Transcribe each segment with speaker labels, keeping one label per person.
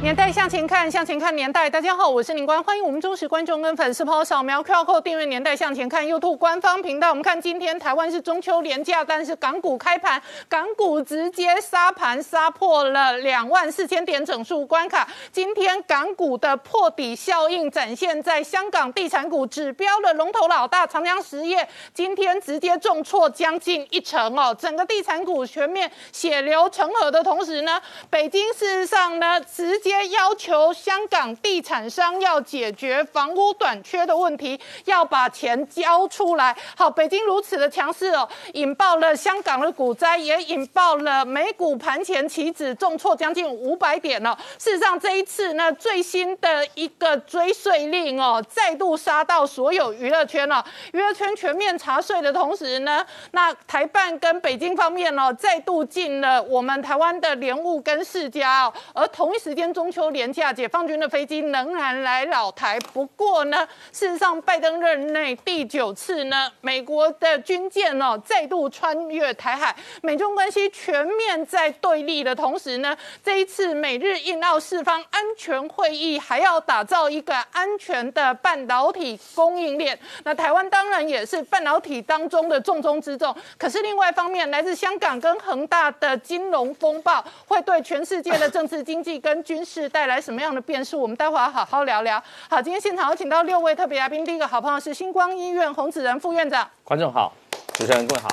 Speaker 1: 年代向前看，向前看年代。大家好，我是林官，欢迎我们忠实观众跟粉丝朋友扫描 QR Code 订阅《年代向前看》YouTube 官方频道。我们看今天台湾是中秋连假，但是港股开盘，港股直接杀盘杀破了两万四千点整数关卡。今天港股的破底效应展现在香港地产股指标的龙头老大长江实业，今天直接重挫将近一成哦。整个地产股全面血流成河的同时呢，北京事实上呢直接。要求香港地产商要解决房屋短缺的问题，要把钱交出来。好，北京如此的强势哦，引爆了香港的股灾，也引爆了美股盘前期指重挫将近五百点哦。事实上，这一次呢，最新的一个追税令哦，再度杀到所有娱乐圈了。娱乐圈全面查税的同时呢，那台办跟北京方面哦，再度进了我们台湾的莲雾跟世家哦，而同一时间中。秋连假，解放军的飞机仍然来老台。不过呢，事实上，拜登任内第九次呢，美国的军舰哦再度穿越台海，美中关系全面在对立的同时呢，这一次美日印澳四方安全会议还要打造一个安全的半导体供应链。那台湾当然也是半导体当中的重中之重。可是另外一方面，来自香港跟恒大的金融风暴，会对全世界的政治、经济跟军。是带来什么样的变数？我们待会儿好好聊聊。好，今天现场有请到六位特别来宾。第一个好朋友是星光医院洪子仁副院长，
Speaker 2: 观众好，主持人各位好。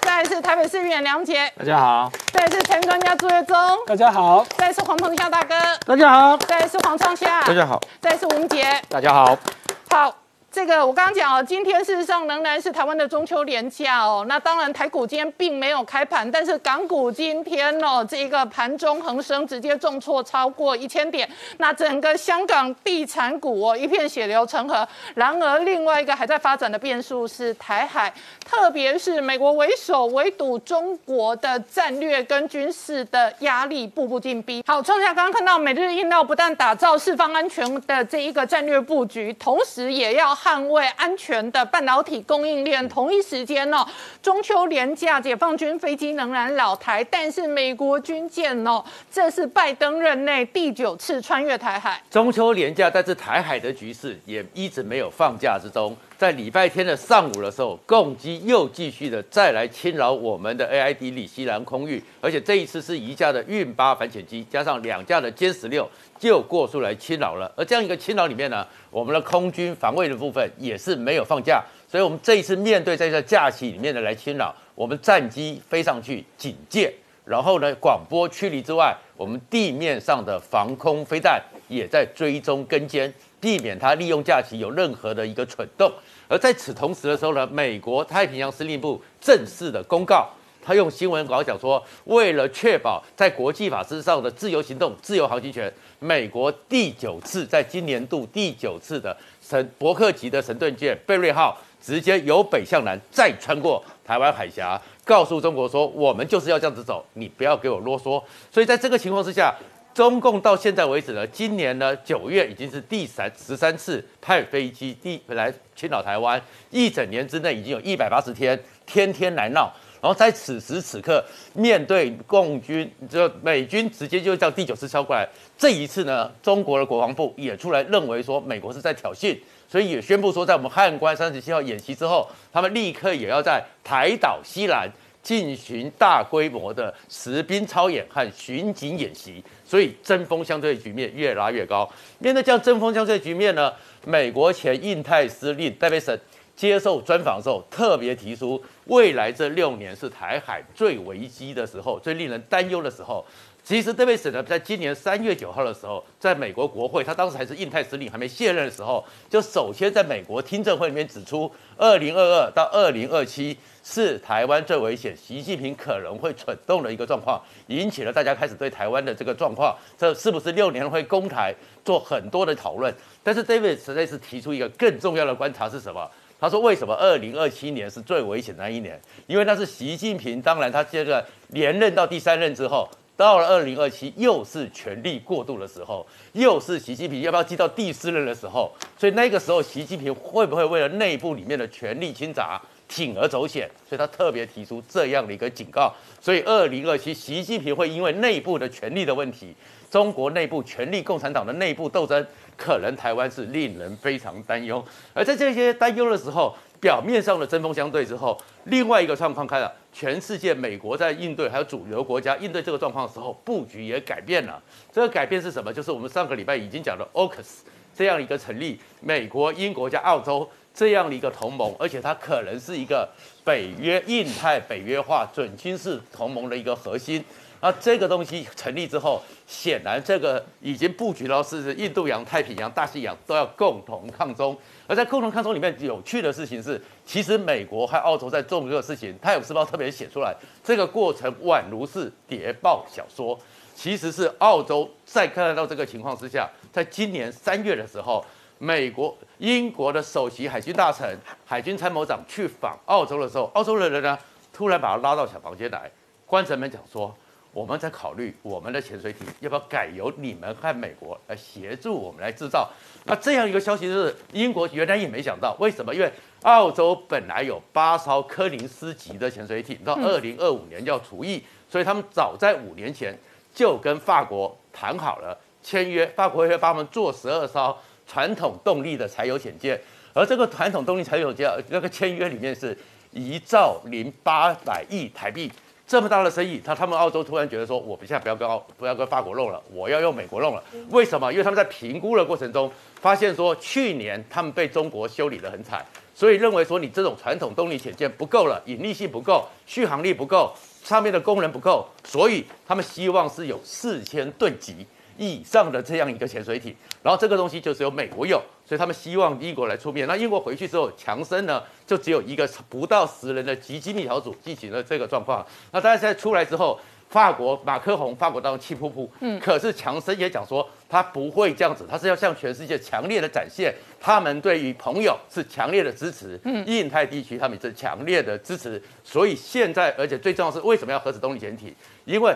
Speaker 1: 再来是台北市议员梁杰，
Speaker 3: 大家好。
Speaker 1: 再来是陈专家朱月忠，
Speaker 3: 大家好。
Speaker 1: 再是黄鹏孝大哥，
Speaker 3: 大家好。
Speaker 1: 再来是黄创夏，
Speaker 2: 大家好。
Speaker 1: 再是吴杰，
Speaker 2: 大家好。
Speaker 1: 好。这个我刚刚讲哦，今天事实上仍然是台湾的中秋连假哦。那当然台股今天并没有开盘，但是港股今天哦，这个盘中恒生直接重挫超过一千点。那整个香港地产股哦，一片血流成河。然而另外一个还在发展的变数是台海，特别是美国为首围堵中国的战略跟军事的压力步步进逼。好，创下刚刚看到美日印澳不但打造四方安全的这一个战略布局，同时也要。捍卫安全的半导体供应链，同一时间哦，中秋连假，解放军飞机仍然老台，但是美国军舰哦，这是拜登任内第九次穿越台海。
Speaker 2: 中秋连假，但是台海的局势也一直没有放假之中。在礼拜天的上午的时候，共机又继续的再来侵扰我们的 AID 里西兰空域，而且这一次是一架的运八反潜机，加上两架的歼十六，就过出来侵扰了。而这样一个侵扰里面呢，我们的空军防卫的部分也是没有放假，所以我们这一次面对在这假期里面的来侵扰，我们战机飞上去警戒，然后呢广播驱离之外，我们地面上的防空飞弹也在追踪跟监，避免它利用假期有任何的一个蠢动。而在此同时的时候呢，美国太平洋司令部正式的公告，他用新闻稿讲说，为了确保在国际法之上的自由行动、自由航行权，美国第九次在今年度第九次的神伯克级的神盾舰贝瑞号，直接由北向南再穿过台湾海峡，告诉中国说，我们就是要这样子走，你不要给我啰嗦。所以在这个情况之下。中共到现在为止呢，今年呢九月已经是第三十三次派飞机第来侵扰台湾，一整年之内已经有一百八十天，天天来闹。然后在此时此刻，面对共军，就美军直接就叫第九次敲过来。这一次呢，中国的国防部也出来认为说美国是在挑衅，所以也宣布说，在我们汉关三十七号演习之后，他们立刻也要在台岛西南。进行大规模的实兵操演和巡警演习，所以针锋相对的局面越拉越高。面对这样针锋相对的局面呢，美国前印太司令戴维森接受专访的时候，特别提出，未来这六年是台海最危机的时候，最令人担忧的时候。其实戴维森呢，在今年三月九号的时候，在美国国会，他当时还是印太司令，还没卸任的时候，就首先在美国听证会里面指出，二零二二到二零二七。是台湾最危险，习近平可能会蠢动的一个状况，引起了大家开始对台湾的这个状况，这是不是六年会攻台做很多的讨论？但是 David 实在是提出一个更重要的观察是什么？他说：为什么二零二七年是最危险的一年？因为那是习近平，当然他接着连任到第三任之后到了二零二七，又是权力过渡的时候，又是习近平要不要继到第四任的时候，所以那个时候，习近平会不会为了内部里面的权力倾轧，铤而走险？所以他特别提出这样的一个警告。所以二零二七，习近平会因为内部的权力的问题，中国内部权力共产党的内部斗争，可能台湾是令人非常担忧。而在这些担忧的时候，表面上的针锋相对之后，另外一个状况开了，全世界美国在应对，还有主流国家应对这个状况的时候，布局也改变了。这个改变是什么？就是我们上个礼拜已经讲的 Ocas 这样一个成立，美国、英国加澳洲这样的一个同盟，而且它可能是一个北约、印太北约化准军事同盟的一个核心。那这个东西成立之后，显然这个已经布局到是印度洋、太平洋、大西洋都要共同抗中。而在共同抗中里面，有趣的事情是，其实美国和澳洲在做这个事情，泰晤士报特别写出来，这个过程宛如是谍报小说。其实是澳洲在看到这个情况之下，在今年三月的时候，美国、英国的首席海军大臣、海军参谋长去访澳洲的时候，澳洲的人呢，突然把他拉到小房间来，官臣们讲说。我们在考虑我们的潜水艇要不要改由你们和美国来协助我们来制造。那这样一个消息是英国原来也没想到，为什么？因为澳洲本来有八艘科林斯级的潜水艇，到二零二五年要除役，所以他们早在五年前就跟法国谈好了签约，法国会帮他们做十二艘传统动力的柴油潜舰，而这个传统动力柴油舰那个签约里面是一兆零八百亿台币。这么大的生意，他他们澳洲突然觉得说，我们现在不要跟澳不要跟法国弄了，我要用美国弄了。为什么？因为他们在评估的过程中发现说，去年他们被中国修理得很惨，所以认为说你这种传统动力潜舰不够了，引力性不够，续航力不够，上面的功能不够，所以他们希望是有四千吨级以上的这样一个潜水艇。然后这个东西就是由美国有。所以他们希望英国来出面。那英国回去之后，强生呢就只有一个不到十人的极机密小组进行了这个状况。那当然在出来之后，法国马克宏，法国当中气噗噗。嗯。可是强生也讲说，他不会这样子，他是要向全世界强烈的展现他们对于朋友是强烈的支持。嗯。印太地区他们是强烈的支持。所以现在，而且最重要是为什么要核子动力潜艇？因为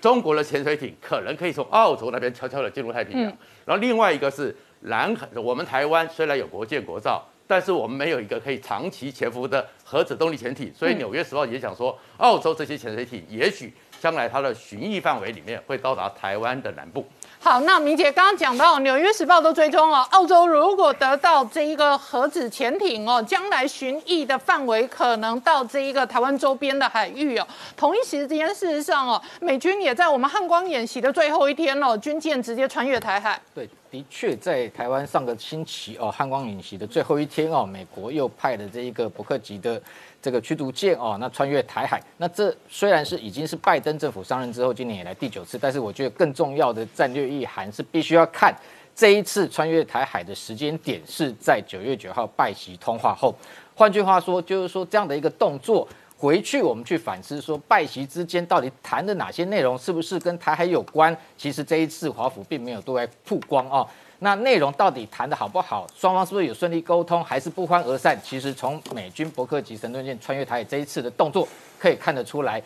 Speaker 2: 中国的潜水艇可能可以从澳洲那边悄悄的进入太平洋。然后另外一个是。南海，我们台湾虽然有国建国造，但是我们没有一个可以长期潜伏的核子动力潜艇，所以《纽约时报》也讲说，澳洲这些潜水艇也许将来它的巡弋范围里面会到达台湾的南部。
Speaker 1: 好，那明姐刚刚讲到，《纽约时报》都追踪了，澳洲如果得到这一个核子潜艇哦，将来巡弋的范围可能到这一个台湾周边的海域哦。同一时间，事实上哦，美军也在我们汉光演习的最后一天哦，军舰直接穿越台海。
Speaker 3: 对，的确在台湾上个星期哦，汉光演习的最后一天哦，美国又派了这一个伯克级的。这个驱逐舰哦，那穿越台海，那这虽然是已经是拜登政府上任之后今年以来第九次，但是我觉得更重要的战略意涵是必须要看这一次穿越台海的时间点是在九月九号拜习通话后。换句话说，就是说这样的一个动作，回去我们去反思说拜习之间到底谈的哪些内容，是不是跟台海有关？其实这一次华府并没有对外曝光啊。那内容到底谈的好不好？双方是不是有顺利沟通，还是不欢而散？其实从美军伯克级神盾舰穿越台海这一次的动作，可以看得出来，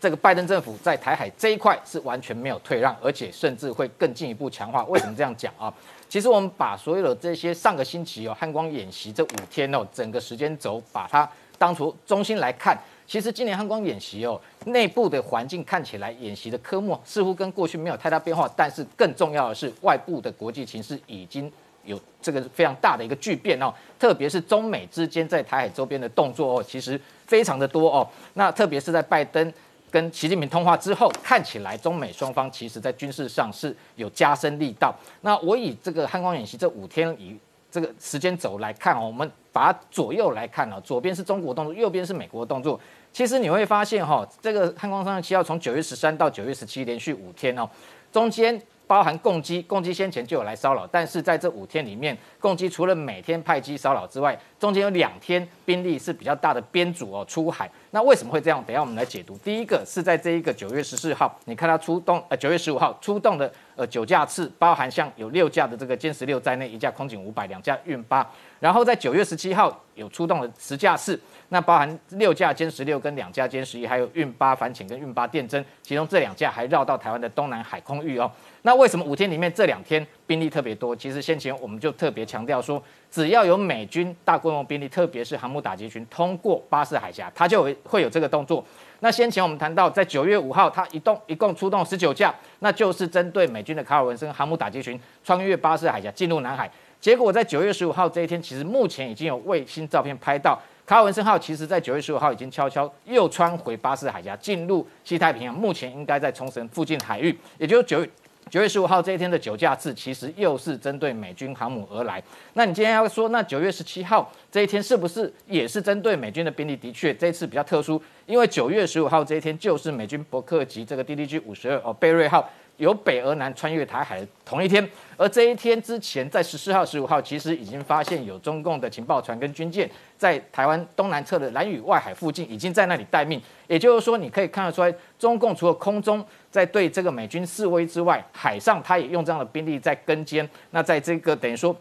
Speaker 3: 这个拜登政府在台海这一块是完全没有退让，而且甚至会更进一步强化。为什么这样讲啊？其实我们把所有的这些上个星期哦汉光演习这五天哦整个时间轴，把它当作中心来看。其实今年汉光演习哦，内部的环境看起来演习的科目似乎跟过去没有太大变化，但是更重要的是外部的国际形势已经有这个非常大的一个巨变哦，特别是中美之间在台海周边的动作哦，其实非常的多哦。那特别是在拜登跟习近平通话之后，看起来中美双方其实在军事上是有加深力道。那我以这个汉光演习这五天以这个时间轴来看哦，我们把左右来看哦，左边是中国动作，右边是美国动作。其实你会发现哈，这个汉光三十七号从九月十三到九月十七连续五天哦，中间包含共机，共机先前就有来骚扰，但是在这五天里面，共机除了每天派机骚扰之外，中间有两天兵力是比较大的编组哦出海。那为什么会这样？等下我们来解读。第一个是在这一个九月十四号，你看它出动，呃九月十五号出动的呃九架次，包含像有六架的这个歼十六在内，一架空警五百，两架运八，然后在九月十七号。有出动了十架次，那包含六架歼十六跟两架歼十一，还有运八反潜跟运八电侦，其中这两架还绕到台湾的东南海空域哦。那为什么五天里面这两天兵力特别多？其实先前我们就特别强调说，只要有美军大规模兵力，特别是航母打击群通过巴士海峡，它就会会有这个动作。那先前我们谈到，在九月五号，它一动一共出动十九架，那就是针对美军的卡尔文森航母打击群穿越巴士海峡进入南海。结果在九月十五号这一天，其实目前已经有卫星照片拍到卡文森号，其实在九月十五号已经悄悄又穿回巴士海峡，进入西太平洋，目前应该在冲绳附近海域，也就是九月。九月十五号这一天的九架次，其实又是针对美军航母而来。那你今天要说，那九月十七号这一天是不是也是针对美军的兵力？的确，这一次比较特殊，因为九月十五号这一天就是美军伯克级这个 DDG 五十二哦贝瑞号由北而南穿越台海同一天。而这一天之前，在十四号、十五号，其实已经发现有中共的情报船跟军舰在台湾东南侧的蓝屿外海附近，已经在那里待命。也就是说，你可以看得出来，中共除了空中在对这个美军示威之外，海上他也用这样的兵力在跟监。那在这个等于说。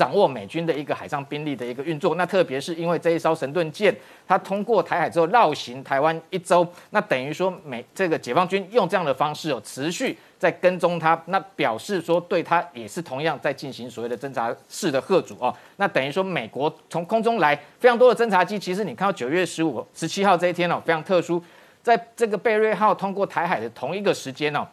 Speaker 3: 掌握美军的一个海上兵力的一个运作，那特别是因为这一艘神盾舰，它通过台海之后绕行台湾一周，那等于说美这个解放军用这样的方式哦，持续在跟踪它，那表示说对它也是同样在进行所谓的侦察式的贺阻哦，那等于说美国从空中来非常多的侦察机，其实你看到九月十五、十七号这一天哦，非常特殊，在这个贝瑞号通过台海的同一个时间哦，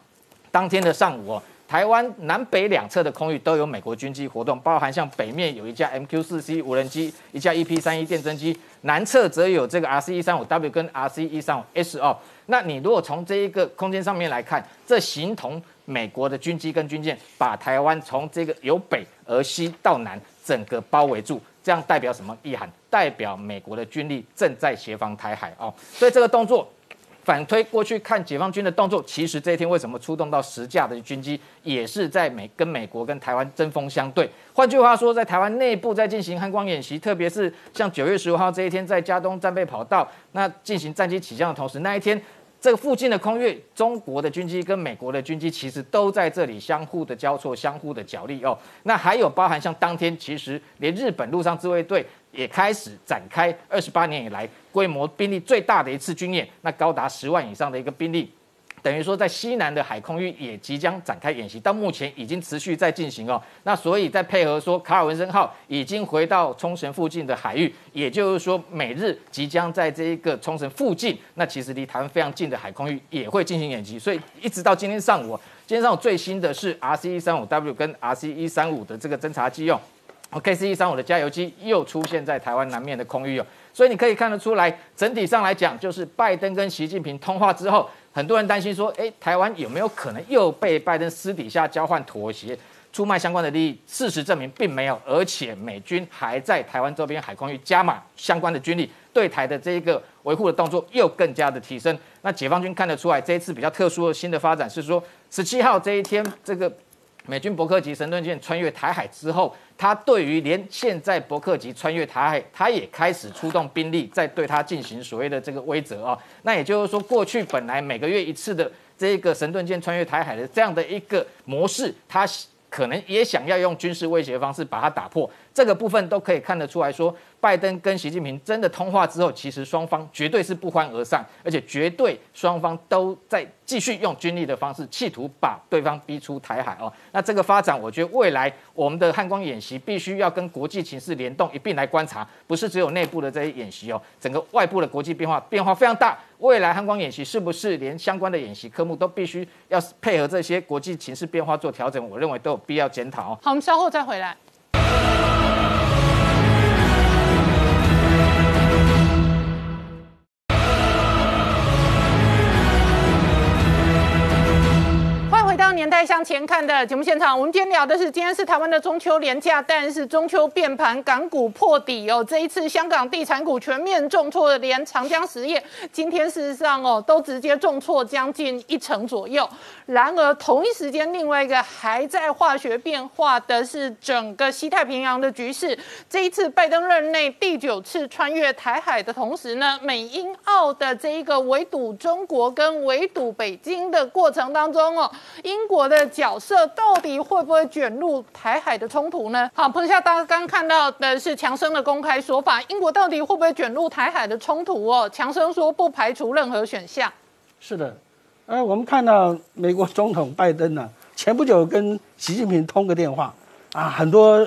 Speaker 3: 当天的上午哦。台湾南北两侧的空域都有美国军机活动，包含像北面有一架 MQ 四 C 无人机，一架 EP 三一电侦机，南侧则有这个 RC 一三五 W 跟 RC 一三五 S 哦。那你如果从这一个空间上面来看，这形同美国的军机跟军舰把台湾从这个由北而西到南整个包围住，这样代表什么意涵？代表美国的军力正在协防台海哦。所以这个动作。反推过去看解放军的动作，其实这一天为什么出动到十架的军机，也是在美跟美国跟台湾针锋相对。换句话说，在台湾内部在进行汉光演习，特别是像九月十五号这一天，在加东战备跑道那进行战机起降的同时，那一天这个附近的空域，中国的军机跟美国的军机其实都在这里相互的交错、相互的角力哦。那还有包含像当天，其实连日本陆上自卫队。也开始展开二十八年以来规模兵力最大的一次军演，那高达十万以上的一个兵力，等于说在西南的海空域也即将展开演习，到目前已经持续在进行哦。那所以在配合说卡尔文森号已经回到冲绳附近的海域，也就是说美日即将在这一个冲绳附近，那其实离台湾非常近的海空域也会进行演习。所以一直到今天上午，今天上午最新的是 RC 一三五 W 跟 RC 一三五的这个侦察机用。，K C 一三五的加油机又出现在台湾南面的空域哦，所以你可以看得出来，整体上来讲，就是拜登跟习近平通话之后，很多人担心说，哎，台湾有没有可能又被拜登私底下交换妥协，出卖相关的利益？事实证明并没有，而且美军还在台湾周边海空域加码相关的军力，对台的这一个维护的动作又更加的提升。那解放军看得出来，这一次比较特殊的新的发展是说，十七号这一天，这个美军伯克级神盾舰穿越台海之后。他对于连现在伯克级穿越台海，他也开始出动兵力，在对他进行所谓的这个威慑啊。那也就是说，过去本来每个月一次的这个神盾舰穿越台海的这样的一个模式，他可能也想要用军事威胁方式把它打破。这个部分都可以看得出来说。拜登跟习近平真的通话之后，其实双方绝对是不欢而散，而且绝对双方都在继续用军力的方式，企图把对方逼出台海哦。那这个发展，我觉得未来我们的汉光演习必须要跟国际情势联动，一并来观察，不是只有内部的这些演习哦，整个外部的国际变化变化非常大。未来汉光演习是不是连相关的演习科目都必须要配合这些国际情势变化做调整？我认为都有必要检讨哦。
Speaker 1: 好，我们稍后再回来。年代向前看的节目现场，我们今天聊的是，今天是台湾的中秋连假，但是中秋变盘，港股破底哦。这一次香港地产股全面重挫，连长江实业今天事实上哦，都直接重挫将近一成左右。然而同一时间，另外一个还在化学变化的是整个西太平洋的局势。这一次拜登任内第九次穿越台海的同时呢，美英澳的这一个围堵中国跟围堵北京的过程当中哦，英。国的角色到底会不会卷入台海的冲突呢？好，彭下大家刚看到的是强生的公开说法，英国到底会不会卷入台海的冲突哦？强生说不排除任何选项。
Speaker 4: 是的，呃，我们看到美国总统拜登呢，前不久跟习近平通个电话啊，很多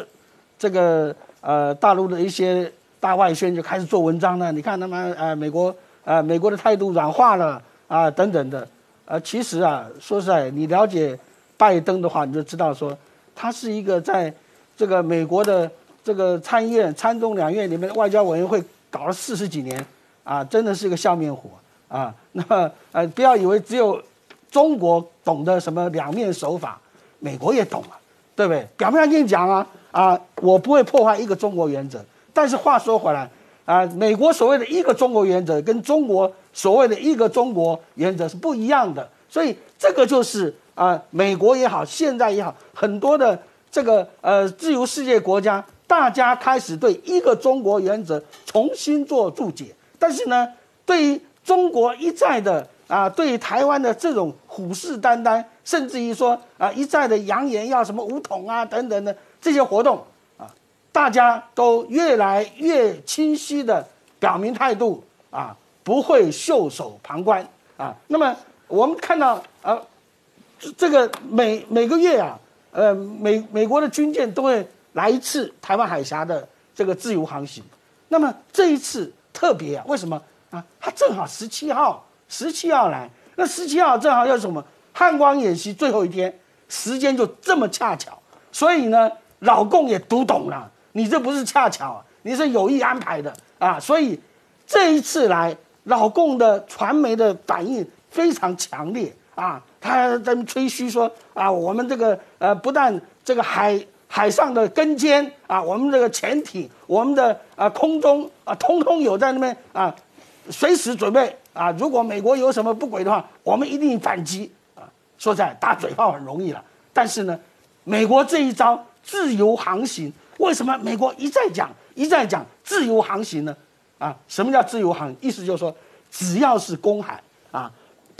Speaker 4: 这个呃大陆的一些大外宣就开始做文章了。你看他们呃美国呃美国的态度软化了啊等等的。呃，其实啊，说实在，你了解拜登的话，你就知道说，他是一个在这个美国的这个参议院、参众两院里面的外交委员会搞了四十几年啊，真的是一个笑面虎啊。那么呃，不要以为只有中国懂得什么两面手法，美国也懂啊，对不对？表面上跟你讲啊啊，我不会破坏一个中国原则，但是话说回来啊，美国所谓的一个中国原则跟中国。所谓的一个中国原则是不一样的，所以这个就是啊，美国也好，现在也好，很多的这个呃自由世界国家，大家开始对一个中国原则重新做注解。但是呢，对于中国一再的啊，对台湾的这种虎视眈眈，甚至于说啊一再的扬言要什么武统啊等等的这些活动啊，大家都越来越清晰的表明态度啊。不会袖手旁观啊！那么我们看到啊，这个每每个月啊，呃，美美国的军舰都会来一次台湾海峡的这个自由航行。那么这一次特别啊，为什么啊？它正好十七号，十七号来，那十七号正好要什么？汉光演习最后一天，时间就这么恰巧，所以呢，老共也读懂了，你这不是恰巧，你是有意安排的啊！所以这一次来。老共的传媒的反应非常强烈啊，他在吹嘘说啊，我们这个呃不但这个海海上的跟监啊，我们这个潜艇，我们的啊空中啊，通通有在那边啊，随时准备啊，如果美国有什么不轨的话，我们一定反击啊。说在打嘴炮很容易了，但是呢，美国这一招自由航行，为什么美国一再讲一再讲自由航行呢？啊，什么叫自由航行？意思就是说，只要是公海啊，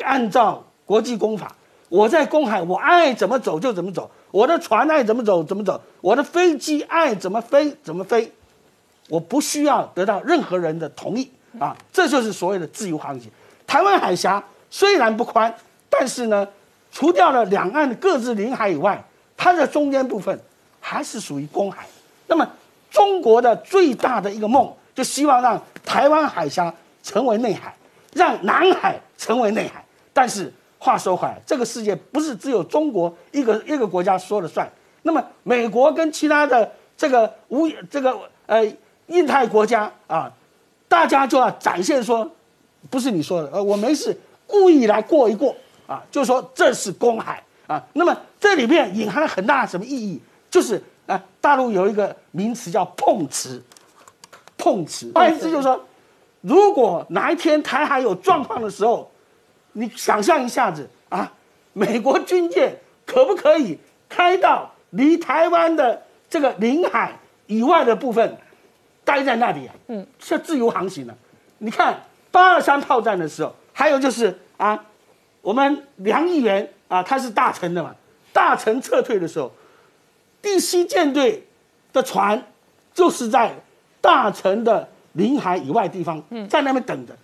Speaker 4: 按照国际公法，我在公海，我爱怎么走就怎么走，我的船爱怎么走怎么走，我的飞机爱怎么飞怎么飞，我不需要得到任何人的同意啊，这就是所谓的自由航行。台湾海峡虽然不宽，但是呢，除掉了两岸各自领海以外，它的中间部分还是属于公海。那么，中国的最大的一个梦。就希望让台湾海峡成为内海，让南海成为内海。但是话说回来，这个世界不是只有中国一个一个国家说了算。那么美国跟其他的这个无这个呃印太国家啊，大家就要展现说，不是你说的，呃，我没事，故意来过一过啊，就说这是公海啊。那么这里面隐含了很大的什么意义？就是啊，大陆有一个名词叫碰瓷。碰瓷，意思就是说，如果哪一天台海有状况的时候，你想象一下子啊，美国军舰可不可以开到离台湾的这个领海以外的部分，待在那里啊？嗯，是自由航行的。你看八二三炮战的时候，还有就是啊，我们梁议员啊，他是大臣的嘛，大臣撤退的时候，第七舰队的船就是在。大城的临海以外地方，在那边等着，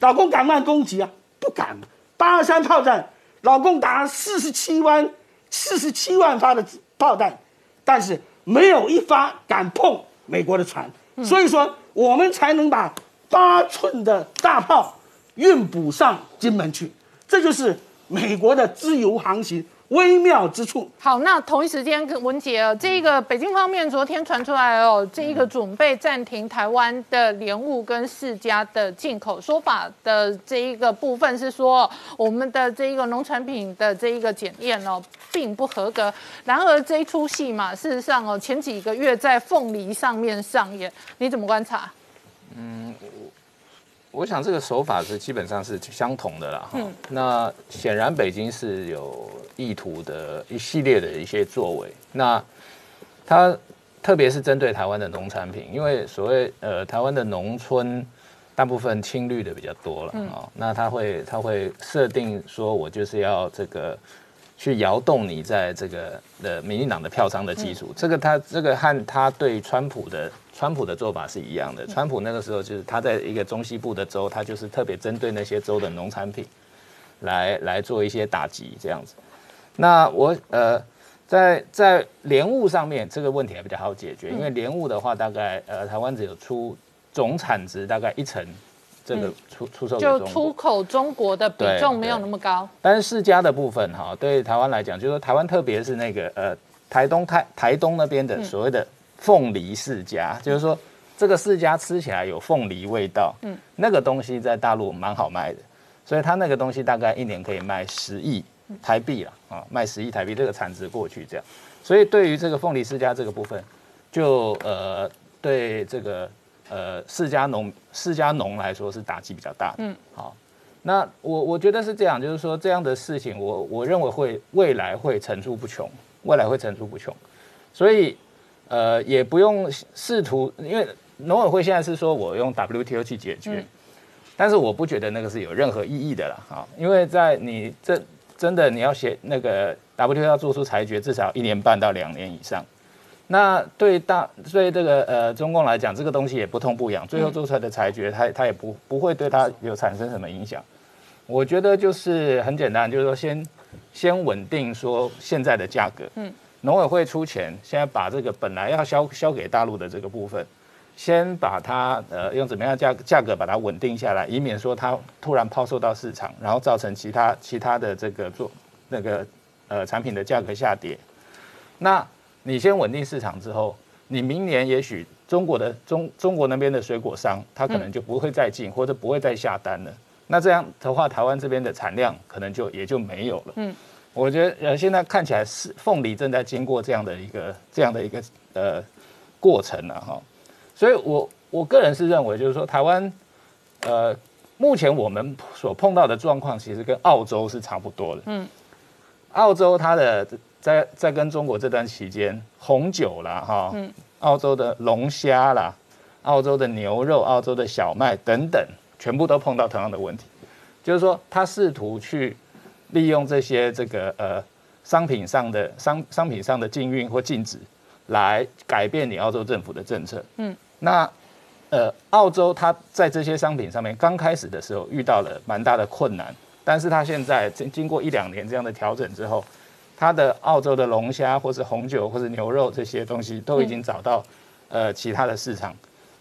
Speaker 4: 老公敢不敢攻击啊？不敢。八二三炮战，老公打了四十七万四十七万发的炮弹，但是没有一发敢碰美国的船，所以说我们才能把八寸的大炮运补上金门去，这就是美国的自由航行。微妙之处。
Speaker 1: 好，那同一时间，文杰哦，这个北京方面昨天传出来哦，这一个准备暂停台湾的莲雾跟世家的进口说法的这一个部分是说，我们的这一个农产品的这一个检验哦，并不合格。然而这一出戏嘛，事实上哦，前几个月在凤梨上面上演，你怎么观察？嗯。
Speaker 5: 我想这个手法是基本上是相同的啦。嗯，那显然北京是有意图的一系列的一些作为。那它特别是针对台湾的农产品，因为所谓呃台湾的农村大部分青绿的比较多了啊。那他会他会设定说我就是要这个去摇动你在这个的民进党的票仓的基础。这个他这个和他对川普的川普的做法是一样的。川普那个时候就是他在一个中西部的州，他就是特别针对那些州的农产品来来做一些打击这样子。那我呃。在在莲雾上面这个问题还比较好解决，因为莲雾的话，大概呃台湾只有出总产值大概一成，这个出出售
Speaker 1: 就出口中国的比重没有那么高。
Speaker 5: 但是世家的部分哈，对台湾来讲，就是说台湾特别是那个呃台东台台东那边的所谓的凤梨世家，就是说这个世家吃起来有凤梨味道，嗯，那个东西在大陆蛮好卖的，所以它那个东西大概一年可以卖十亿。台币了啊，卖十亿台币这个产值过去这样，所以对于这个凤梨世家这个部分，就呃对这个呃世家农世家农来说是打击比较大的。嗯，好，那我我觉得是这样，就是说这样的事情，我我认为会未来会层出不穷，未来会层出不穷，所以呃也不用试图，因为农委会现在是说我用 WTO 去解决，但是我不觉得那个是有任何意义的了啊，因为在你这。真的，你要写那个 WTO 要做出裁决，至少一年半到两年以上。那对大对这个呃中共来讲，这个东西也不痛不痒，最后做出来的裁决，它它也不不会对它有产生什么影响。我觉得就是很简单，就是说先先稳定说现在的价格。嗯，农委会出钱，现在把这个本来要销销给大陆的这个部分。先把它呃用怎么样价价格把它稳定下来，以免说它突然抛售到市场，然后造成其他其他的这个做那个呃产品的价格下跌。那你先稳定市场之后，你明年也许中国的中中国那边的水果商，他可能就不会再进或者不会再下单了。那这样的话，台湾这边的产量可能就也就没有了。嗯，我觉得呃现在看起来是凤梨正在经过这样的一个这样的一个呃过程了哈。所以，我我个人是认为，就是说，台湾，呃，目前我们所碰到的状况，其实跟澳洲是差不多的。嗯，澳洲它的在在跟中国这段期间，红酒啦，哈，嗯，澳洲的龙虾啦，澳洲的牛肉、澳洲的小麦等等，全部都碰到同样的问题，就是说，他试图去利用这些这个呃商品上的商商品上的禁运或禁止，来改变你澳洲政府的政策。嗯。那，呃，澳洲它在这些商品上面刚开始的时候遇到了蛮大的困难，但是它现在经经过一两年这样的调整之后，它的澳洲的龙虾或是红酒或是牛肉这些东西都已经找到呃其他的市场。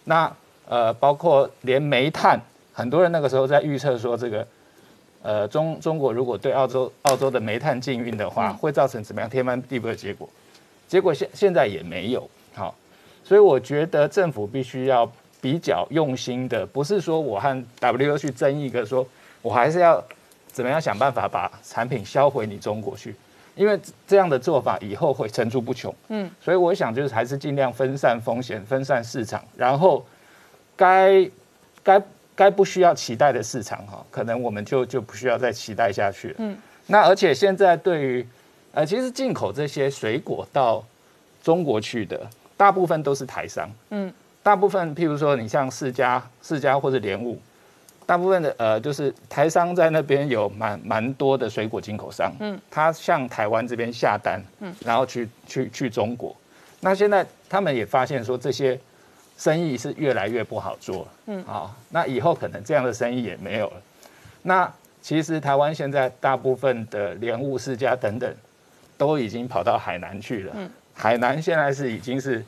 Speaker 5: 那呃，包括连煤炭，很多人那个时候在预测说这个，呃，中中国如果对澳洲澳洲的煤炭禁运的话，会造成怎么样天翻地覆的结果？结果现现在也没有。好。所以我觉得政府必须要比较用心的，不是说我和 W 去争一个，说我还是要怎么样想办法把产品销回你中国去，因为这样的做法以后会层出不穷。嗯，所以我想就是还是尽量分散风险、分散市场，然后该该该不需要期待的市场哈，可能我们就就不需要再期待下去了。嗯，那而且现在对于呃，其实进口这些水果到中国去的。大部分都是台商，嗯，大部分譬如说你像世家、世家或者莲雾，大部分的呃就是台商在那边有蛮蛮多的水果进口商，嗯，他向台湾这边下单，嗯，然后去去去中国，那现在他们也发现说这些生意是越来越不好做，嗯，好，那以后可能这样的生意也没有了。那其实台湾现在大部分的莲雾世家等等，都已经跑到海南去了，嗯。海南现在是已经是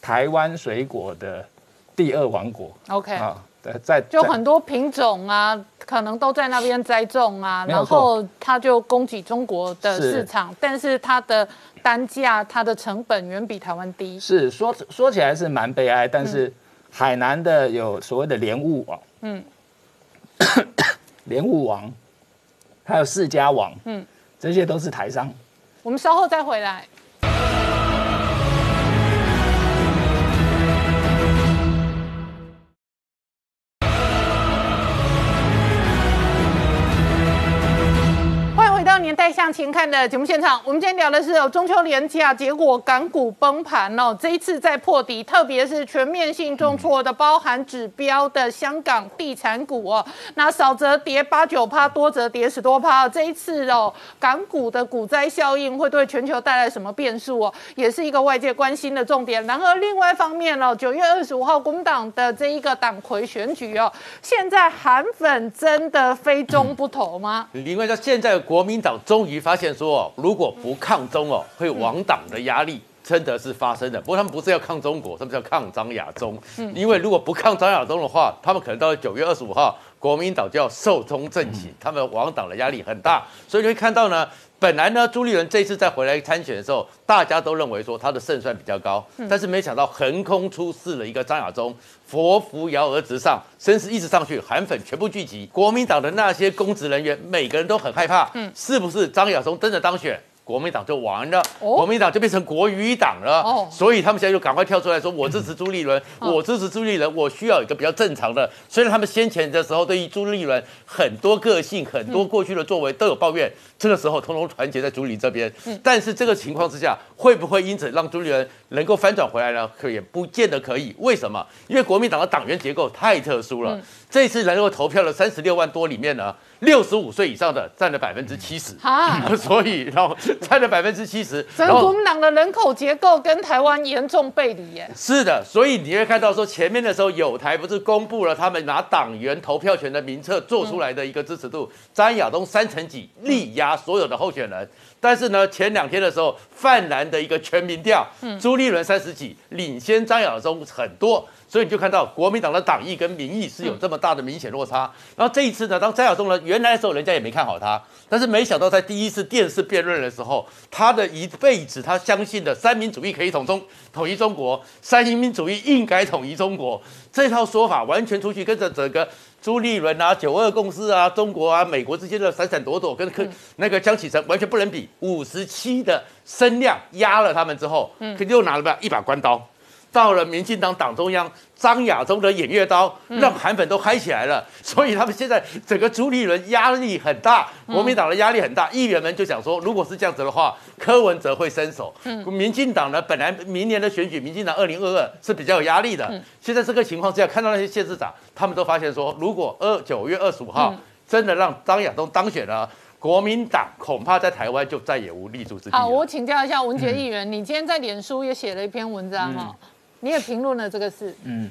Speaker 5: 台湾水果的第二王国。
Speaker 1: OK 啊，
Speaker 5: 在
Speaker 1: 就很多品种啊，可能都在那边栽种啊，然后它就供给中国的市场，但是它的单价、它的成本远比台湾低。
Speaker 5: 是说说起来是蛮悲哀，但是海南的有所谓的莲雾王，嗯，莲雾王，还有释迦王，嗯，这些都是台商。
Speaker 1: 我们稍后再回来。向前看的节目现场，我们今天聊的是哦中秋连假，结果港股崩盘哦，这一次在破底，特别是全面性重挫的，包含指标的香港地产股哦，那少则跌八九趴，多则跌十多趴。这一次哦，港股的股灾效应会对全球带来什么变数哦，也是一个外界关心的重点。然而另外一方面哦，九月二十五号工党的这一个党魁选举哦，现在韩粉真的非 中不投吗？
Speaker 2: 另外，现在国民党终于发现说，哦，如果不抗中哦，会亡党的压力真的是发生的。不过他们不是要抗中国，他们是要抗张亚中。嗯，因为如果不抗张亚中的话，他们可能到了九月二十五号，国民党就要寿终正寝，他们亡党的压力很大。所以你会看到呢，本来呢，朱立伦这次再回来参选的时候，大家都认为说他的胜算比较高，但是没想到横空出世了一个张亚中。佛扶摇而直上，声势一直上去，韩粉全部聚集。国民党的那些公职人员，每个人都很害怕，嗯，是不是张亚中真的当选？国民党就完了，国民党就变成国语党了。哦，所以他们现在就赶快跳出来说：“我支持朱立伦，我支持朱立伦，我需要一个比较正常的。”虽然他们先前的时候对于朱立伦很多个性、很多过去的作为都有抱怨，这个时候通通团结在朱立这边。嗯，但是这个情况之下，会不会因此让朱立伦能够翻转回来呢？可也不见得可以。为什么？因为国民党的党员结构太特殊了。这次能够投票的三十六万多里面呢，六十五岁以上的占了百分之七十。啊，所以然后。占了百分之七十，
Speaker 1: 整个国民党的人口结构跟台湾严重背离耶。
Speaker 2: 是的，所以你会看到说前面的时候，有台不是公布了他们拿党员投票权的名册做出来的一个支持度，张亚东三成几力压所有的候选人。但是呢，前两天的时候，泛蓝的一个全民调，朱立伦三十几领先张亚中很多。所以你就看到国民党的党意跟民意是有这么大的明显落差。然后这一次呢，当张亚中呢，原来的时候人家也没看好他，但是没想到在第一次电视辩论的时候，他的一辈子他相信的三民主义可以统中统一中国，三民主义应该统一中国这套说法，完全出去跟着整个朱立伦啊、九二共识啊、中国啊、美国之间的闪闪躲躲，跟那个江启臣完全不能比。五十七的声量压了他们之后，嗯，又拿了一把关刀。到了民进党党中央，张亚中的偃月刀让韩粉都嗨起来了，所以他们现在整个朱立伦压力很大，国民党的压力很大，议员们就想说，如果是这样子的话，柯文哲会伸手。嗯，民进党呢，本来明年的选举，民进党二零二二是比较有压力的。现在这个情况之下，看到那些县市长，他们都发现说，如果二九月二十五号真的让张亚中当选了，国民党恐怕在台湾就再也无立足之地。
Speaker 1: 好，我请教一下文杰议员，你今天在脸书也写了一篇文章哈。你也评论了这个事，嗯，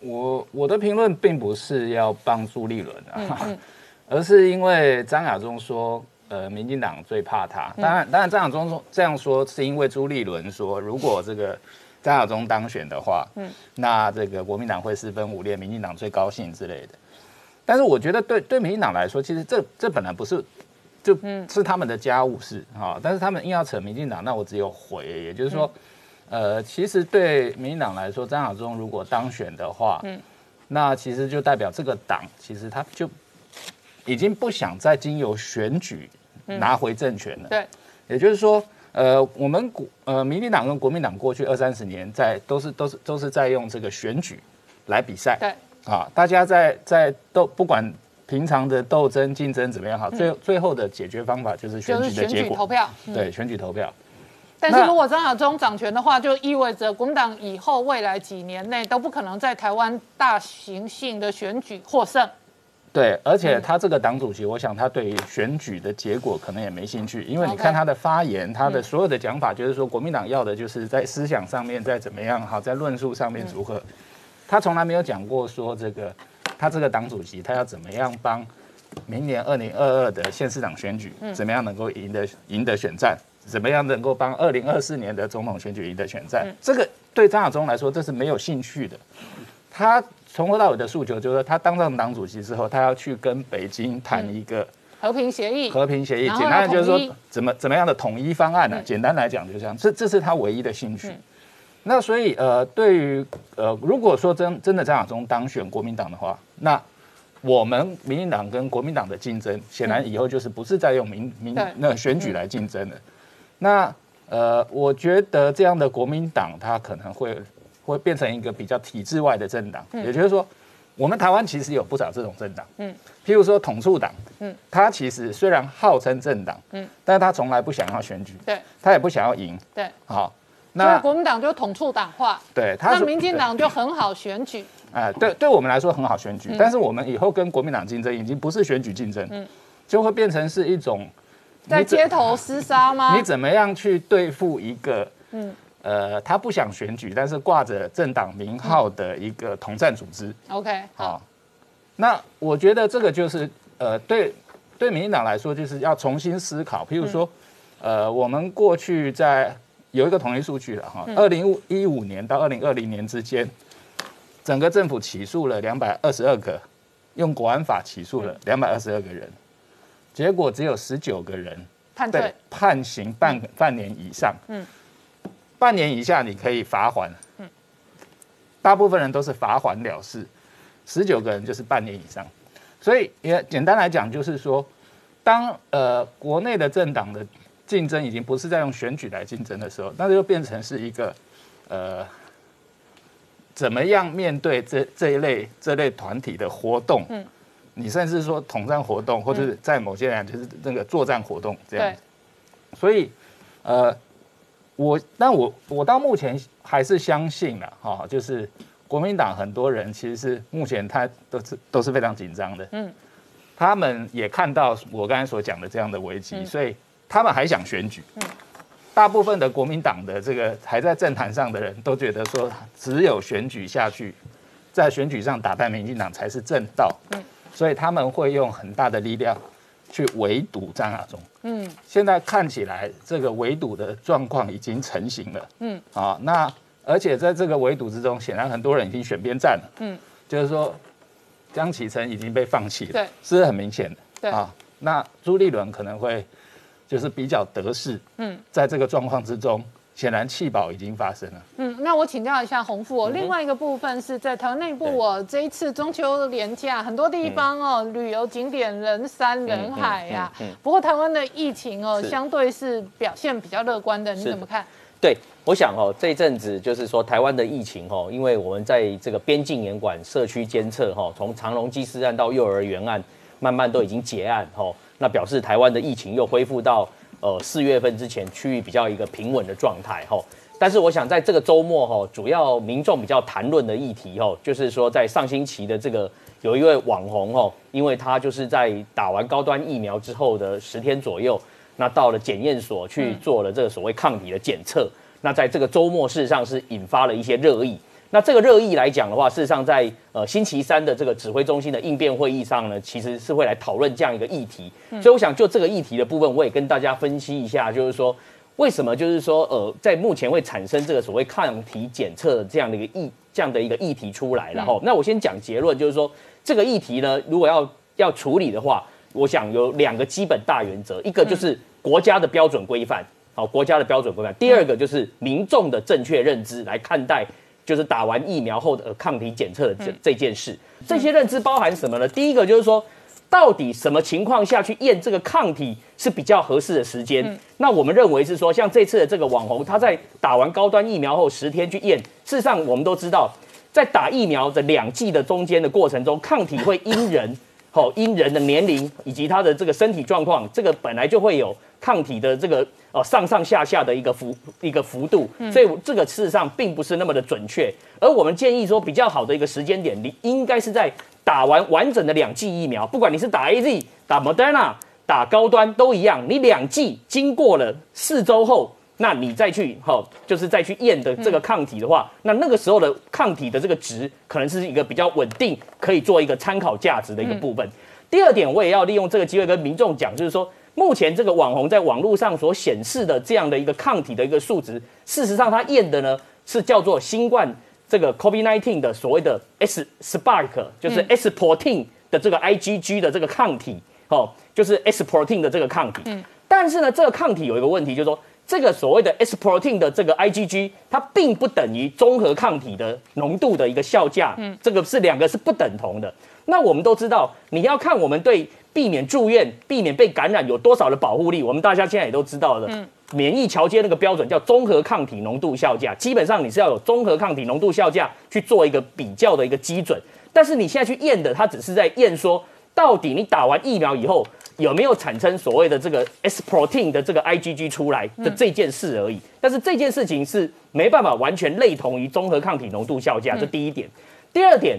Speaker 5: 我我的评论并不是要帮朱立伦的，而是因为张亚中说，呃，民进党最怕他。当然，当然张亚中说这样说是因为朱立伦说，如果这个张亚中当选的话，嗯，那这个国民党会四分五裂，民进党最高兴之类的。但是我觉得对对民进党来说，其实这这本来不是就是他们的家务事哈，但是他们硬要扯民进党，那我只有回，也就是说。呃，其实对民进党来说，张亚中如果当选的话，嗯，那其实就代表这个党其实他就已经不想再经由选举拿回政权了。
Speaker 1: 对，
Speaker 5: 也就是说，呃，我们国呃民进党跟国民党过去二三十年在都是都是都是在用这个选举来比赛。
Speaker 1: 对，
Speaker 5: 啊，大家在在斗不管平常的斗争竞争怎么样好，最最后的解决方法就是选举的结果，
Speaker 1: 投票。
Speaker 5: 对，选举投票。
Speaker 1: 但是如果张亚中掌权的话，就意味着国民党以后未来几年内都不可能在台湾大型性的选举获胜。
Speaker 5: 对，而且他这个党主席，我想他对于选举的结果可能也没兴趣，因为你看他的发言，他的所有的讲法，就是说国民党要的就是在思想上面再怎么样好，在论述上面如何。他从来没有讲过说这个，他这个党主席他要怎么样帮明年二零二二的县市长选举，怎么样能够赢得赢得选战。怎么样能够帮二零二四年的总统选举赢得选战？这个对张亚中来说，这是没有兴趣的。他从头到尾的诉求就是，他当上党主席之后，他要去跟北京谈一个
Speaker 1: 和平协议。
Speaker 5: 和平协议，简单的就是说，怎么怎么样的统一方案呢？简单来讲就这样，这这是他唯一的兴趣。那所以呃，对于呃，如果说真真的张亚中当选国民党的话，那我们民进党跟国民党的竞争，显然以后就是不是在用民民那选举来竞争的。那呃，我觉得这样的国民党，它可能会会变成一个比较体制外的政党，也就是说，我们台湾其实有不少这种政党，嗯，譬如说统促党，嗯，他其实虽然号称政党，嗯，但是他从来不想要选举，
Speaker 1: 对，
Speaker 5: 他也不想要赢，
Speaker 1: 对，
Speaker 5: 好，
Speaker 1: 所以国民党就统促党化，
Speaker 5: 对，
Speaker 1: 那民进党就很好选举，
Speaker 5: 哎，对，对我们来说很好选举，但是我们以后跟国民党竞争已经不是选举竞争，嗯，就会变成是一种
Speaker 1: 在街头厮杀吗？
Speaker 5: 你怎么样去对付一个，嗯。呃，他不想选举，但是挂着政党名号的一个统战组织。
Speaker 1: OK，好。
Speaker 5: 那我觉得这个就是呃，对对，民进党来说就是要重新思考。譬如说，呃，我们过去在有一个统计数据了哈，二零一五年到二零二零年之间，整个政府起诉了两百二十二个，用国安法起诉了两百二十二个人，结果只有十九个人
Speaker 1: 判罪。
Speaker 5: 判刑半半年以上。嗯。半年以下你可以罚还，嗯，大部分人都是罚还了事，十九个人就是半年以上，所以也简单来讲就是说，当呃国内的政党的竞争已经不是在用选举来竞争的时候，那就变成是一个呃怎么样面对这这一类这类团体的活动，嗯，你甚至说统战活动，或者在某些人就是那个作战活动这样，所以呃。我，但我我到目前还是相信了哈，就是国民党很多人其实是目前他都是都是非常紧张的，嗯，他们也看到我刚才所讲的这样的危机，所以他们还想选举，嗯，大部分的国民党的这个还在政坛上的人都觉得说，只有选举下去，在选举上打败民进党才是正道，嗯，所以他们会用很大的力量。去围堵张亚中，嗯，现在看起来这个围堵的状况已经成型了，嗯，啊，那而且在这个围堵之中，显然很多人已经选边站了，嗯，就是说江启臣已经被放弃了，
Speaker 1: 对，
Speaker 5: 是很明显的，
Speaker 1: 对。
Speaker 5: 啊，那朱立伦可能会就是比较得势，嗯，在这个状况之中。显然弃保已经发生了。
Speaker 1: 嗯，那我请教一下洪富，哦，另外一个部分是在台湾内部，我这一次中秋连假，很多地方哦，旅游景点人山人海呀。嗯。不过台湾的疫情哦，相对是表现比较乐观的，你怎么看？
Speaker 6: 对，我想哦，这一阵子就是说台湾的疫情哦，因为我们在这个边境严管、社区监测哈，从长隆机师案到幼儿园案，慢慢都已经结案哈，那表示台湾的疫情又恢复到。呃，四月份之前区域比较一个平稳的状态哈，但是我想在这个周末哈，主要民众比较谈论的议题哈，就是说在上星期的这个有一位网红哈，因为他就是在打完高端疫苗之后的十天左右，那到了检验所去做了这个所谓抗体的检测，那在这个周末事实上是引发了一些热议。那这个热议来讲的话，事实上在呃星期三的这个指挥中心的应变会议上呢，其实是会来讨论这样一个议题。所以我想就这个议题的部分，我也跟大家分析一下，就是说为什么就是说呃在目前会产生这个所谓抗体检测的这样的一个议这样的一个议题出来。然后，那我先讲结论，就是说这个议题呢，如果要要处理的话，我想有两个基本大原则，一个就是国家的标准规范，好，国家的标准规范；第二个就是民众的正确认知来看待。就是打完疫苗后的抗体检测的这这件事，这些认知包含什么呢？第一个就是说，到底什么情况下去验这个抗体是比较合适的时间？那我们认为是说，像这次的这个网红，他在打完高端疫苗后十天去验，事实上我们都知道，在打疫苗的两剂的中间的过程中，抗体会因人，好因人的年龄以及他的这个身体状况，这个本来就会有。抗体的这个呃上上下下的一个幅一个幅度，所以这个事实上并不是那么的准确。而我们建议说，比较好的一个时间点，你应该是在打完完整的两剂疫苗，不管你是打 A Z、打 Moderna、打高端都一样，你两剂经过了四周后，那你再去哈，就是再去验的这个抗体的话，那那个时候的抗体的这个值，可能是一个比较稳定，可以做一个参考价值的一个部分。第二点，我也要利用这个机会跟民众讲，就是说。目前这个网红在网络上所显示的这样的一个抗体的一个数值，事实上它验的呢是叫做新冠这个 COVID-19 的所谓的 S Spark，就是 S protein 的这个 IgG 的这个抗体，哦，就是 S protein 的这个抗体。嗯。但是呢，这个抗体有一个问题，就是说这个所谓的 S protein 的这个 IgG，它并不等于综合抗体的浓度的一个效价。嗯。这个是两个是不等同的。那我们都知道，你要看我们对。避免住院、避免被感染有多少的保护力？我们大家现在也都知道了。嗯，免疫桥接那个标准叫综合抗体浓度效价，基本上你是要有综合抗体浓度效价去做一个比较的一个基准。但是你现在去验的，它只是在验说，到底你打完疫苗以后有没有产生所谓的这个 S protein 的这个 IgG 出来的这件事而已。但是这件事情是没办法完全类同于综合抗体浓度效价，这第一点。第二点。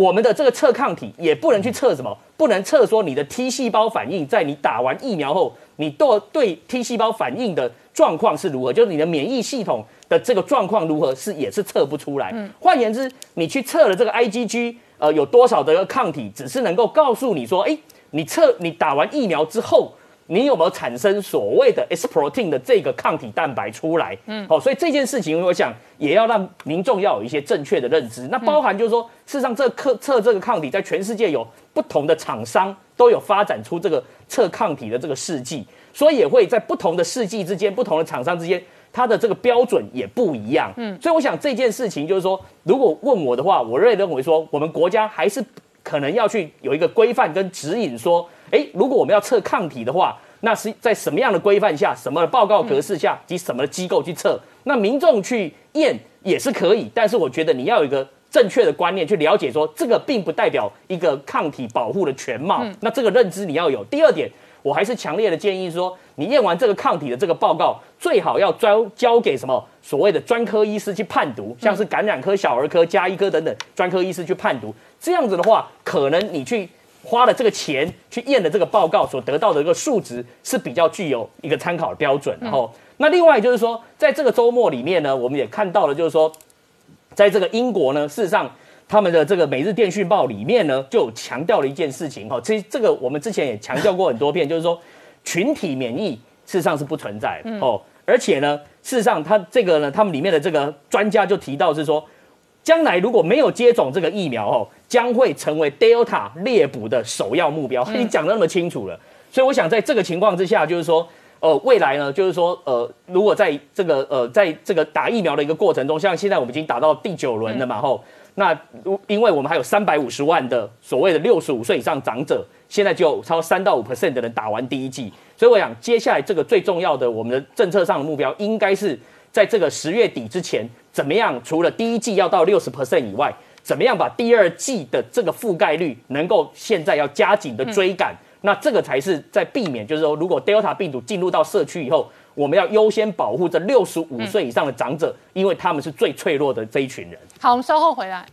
Speaker 6: 我们的这个测抗体也不能去测什么，不能测说你的 T 细胞反应在你打完疫苗后，你对对 T 细胞反应的状况是如何，就是你的免疫系统的这个状况如何，是也是测不出来。换言之，你去测了这个 IgG，呃，有多少的抗体，只是能够告诉你说，哎，你测你打完疫苗之后。你有没有产生所谓的 S protein 的这个抗体蛋白出来？嗯，好，所以这件事情我想也要让民众要有一些正确的认知。那包含就是说，事实上这测测这个抗体，在全世界有不同的厂商都有发展出这个测抗体的这个试剂，所以也会在不同的试剂之间、不同的厂商之间，它的这个标准也不一样。嗯，所以我想这件事情就是说，如果问我的话，我认认为说，我们国家还是可能要去有一个规范跟指引说。哎，如果我们要测抗体的话，那是在什么样的规范下、什么的报告格式下及什么的机构去测？那民众去验也是可以，但是我觉得你要有一个正确的观念去了解，说这个并不代表一个抗体保护的全貌。那这个认知你要有。第二点，我还是强烈的建议说，你验完这个抗体的这个报告，最好要交交给什么所谓的专科医师去判读，像是感染科、小儿科、加医科等等专科医师去判读。这样子的话，可能你去。花了这个钱去验的这个报告所得到的一个数值是比较具有一个参考的标准。然后，那另外就是说，在这个周末里面呢，我们也看到了，就是说，在这个英国呢，事实上他们的这个《每日电讯报》里面呢，就强调了一件事情。哈，其实这个我们之前也强调过很多遍，就是说群体免疫事实上是不存在的哦。而且呢，事实上他这个呢，他们里面的这个专家就提到是说，将来如果没有接种这个疫苗哦。将会成为 Delta 猎捕的首要目标。你讲的那么清楚了，所以我想在这个情况之下，就是说，呃，未来呢，就是说，呃，如果在这个呃，在这个打疫苗的一个过程中，像现在我们已经打到第九轮了嘛，吼，那因为我们还有三百五十万的所谓的六十五岁以上长者，现在就超三到五 percent 的人打完第一剂，所以我想接下来这个最重要的我们的政策上的目标，应该是在这个十月底之前，怎么样？除了第一剂要到六十 percent 以外。怎么样把第二季的这个覆盖率能够现在要加紧的追赶？那这个才是在避免，就是说，如果 Delta 病毒进入到社区以后，我们要优先保护这六十五岁以上的长者，因为他们是最脆弱的这一群人。
Speaker 1: 好，我们稍后回来。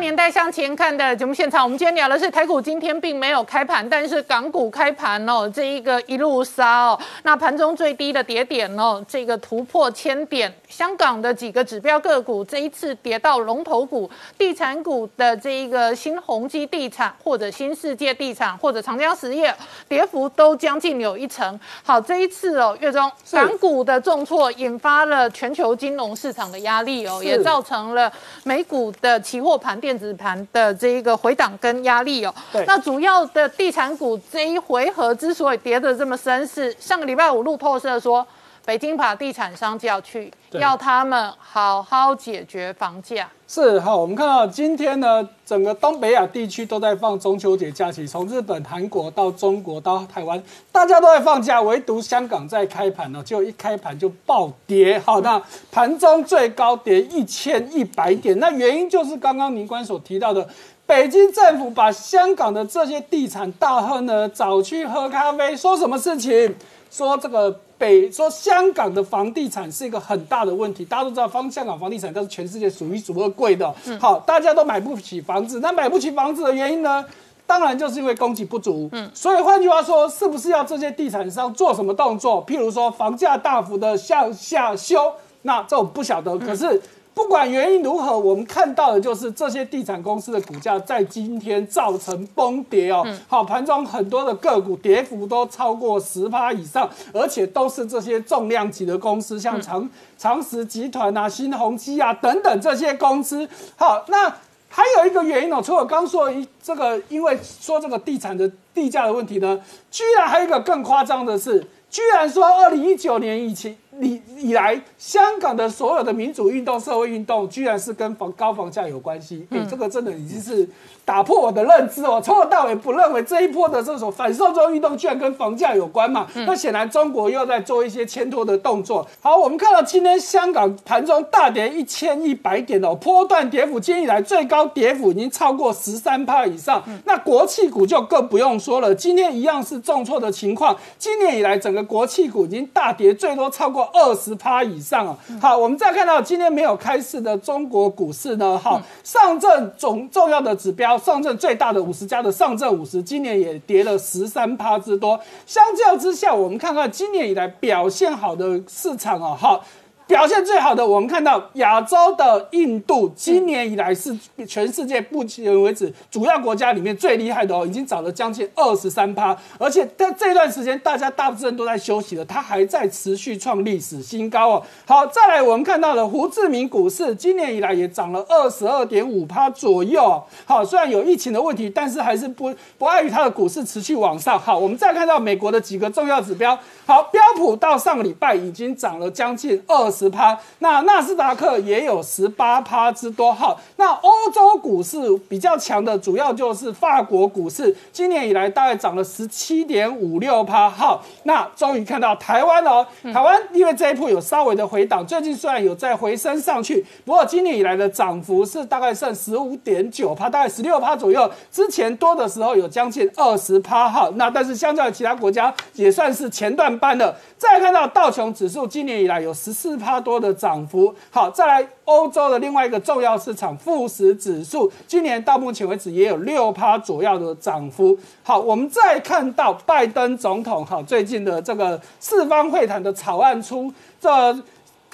Speaker 1: 年代向前看的节目现场，我们今天聊的是台股今天并没有开盘，但是港股开盘哦，这一个一路杀哦，那盘中最低的跌点哦，这个突破千点。香港的几个指标个股这一次跌到龙头股、地产股的这一个新鸿基地产或者新世界地产或者长江实业，跌幅都将近有一成。好，这一次哦，月中港股的重挫引发了全球金融市场的压力哦，也造成了美股的期货盘电子盘的这一个回档跟压力哦。那主要的地产股这一回合之所以跌得这么深，是上个礼拜五路透社说。北京把地产商叫去，要他们好好解决房价。
Speaker 7: 是好，我们看到今天呢，整个东北亚地区都在放中秋节假期，从日本、韩国到中国到台湾，大家都在放假，唯独香港在开盘呢，就一开盘就暴跌。好，那盘中最高跌一千一百点，那原因就是刚刚宁官所提到的，北京政府把香港的这些地产大亨呢找去喝咖啡，说什么事情？说这个。北说香港的房地产是一个很大的问题，大家都知道，方香港房地产它是全世界数一数二贵的。好，大家都买不起房子，那买不起房子的原因呢？当然就是因为供给不足。嗯，所以换句话说，是不是要这些地产商做什么动作？譬如说房价大幅的向下修，那这我不晓得。可是。不管原因如何，我们看到的就是这些地产公司的股价在今天造成崩跌哦。好，盘中很多的个股跌幅都超过十趴以上，而且都是这些重量级的公司，像长长实集团啊、新鸿基啊等等这些公司。好，那还有一个原因哦，除了刚说一这个，因为说这个地产的地价的问题呢，居然还有一个更夸张的是。居然说二零一九年以前以以来，香港的所有的民主运动、社会运动，居然是跟房高房价有关系。哎、这个真的已经是打破我的认知哦。从头到尾不认为这一波的这种反送中运动居然跟房价有关嘛？那显然中国又在做一些牵拖的动作。好，我们看到今天香港盘中大跌一千一百点哦，波段跌幅今天以来最高跌幅已经超过十三趴以上。那国企股就更不用说了，今天一样是重挫的情况。今年以来，整个国企股已经大跌，最多超过二十趴以上啊。好，我们再看到今天没有开市的中国股市呢，哈，上证总重要的指标，上证最大的五十家的上证五十，今年也跌了十三趴之多。相较之下，我们看看今年以来表现好的市场啊，好。表现最好的，我们看到亚洲的印度，今年以来是全世界目前为止主要国家里面最厉害的哦，已经涨了将近二十三趴，而且在这段时间大家大部分都在休息了，它还在持续创历史新高哦。好，再来我们看到了胡志明股市，今年以来也涨了二十二点五趴左右。好，虽然有疫情的问题，但是还是不不碍于它的股市持续往上。好，我们再看到美国的几个重要指标，好，标普到上个礼拜已经涨了将近二十趴，那纳斯达克也有十八趴之多。好，那欧洲股市比较强的，主要就是法国股市，今年以来大概涨了十七点五六趴。好，那终于看到台湾了哦，台湾因为这一波有稍微的回档，最近虽然有在回升上去，不过今年以来的涨幅是大概剩十五点九趴，大概十六趴左右。之前多的时候有将近二十趴。好，那但是相较于其他国家，也算是前段班的。再看到道琼指数今年以来有十四趴多的涨幅。好，再来欧洲的另外一个重要市场富时指数，今年到目前为止也有六趴左右的涨幅。好，我们再看到拜登总统好最近的这个四方会谈的草案出这。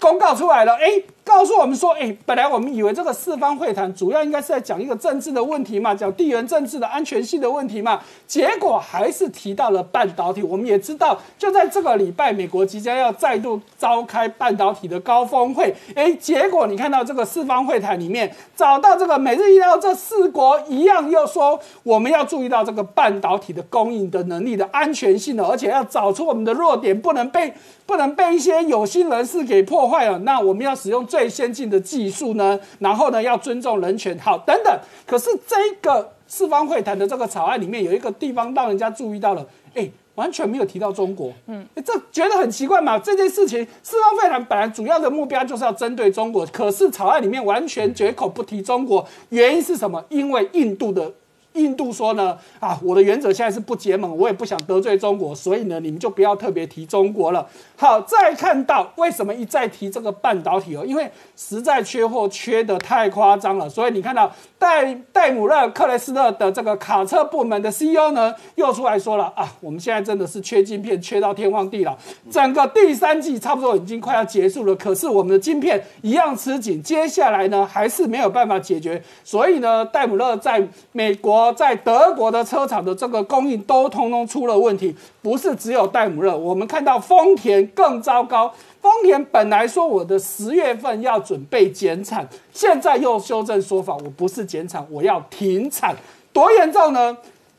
Speaker 7: 公告出来了，哎，告诉我们说，哎，本来我们以为这个四方会谈主要应该是在讲一个政治的问题嘛，讲地缘政治的安全性的问题嘛，结果还是提到了半导体。我们也知道，就在这个礼拜，美国即将要再度召开半导体的高峰会，哎，结果你看到这个四方会谈里面，找到这个美日印澳这四国一样，又说我们要注意到这个半导体的供应的能力的安全性的，而且要找出我们的弱点，不能被不能被一些有心人士给破坏了。那我们要使用最先进的技术呢，然后呢要尊重人权，好等等。可是这个四方会谈的这个草案里面有一个地方让人家注意到了，哎，完全没有提到中国。嗯，这觉得很奇怪嘛？这件事情四方会谈本来主要的目标就是要针对中国，可是草案里面完全绝口不提中国，原因是什么？因为印度的。印度说呢，啊，我的原则现在是不结盟，我也不想得罪中国，所以呢，你们就不要特别提中国了。好，再看到为什么一再提这个半导体哦，因为实在缺货缺的太夸张了，所以你看到戴戴姆勒克雷斯勒的这个卡车部门的 CEO 呢，又出来说了啊，我们现在真的是缺晶片，缺到天荒地老，整个第三季差不多已经快要结束了，可是我们的晶片一样吃紧，接下来呢还是没有办法解决，所以呢，戴姆勒在美国。在德国的车厂的这个供应都通通出了问题，不是只有戴姆勒，我们看到丰田更糟糕。丰田本来说我的十月份要准备减产，现在又修正说法，我不是减产，我要停产，多严重呢？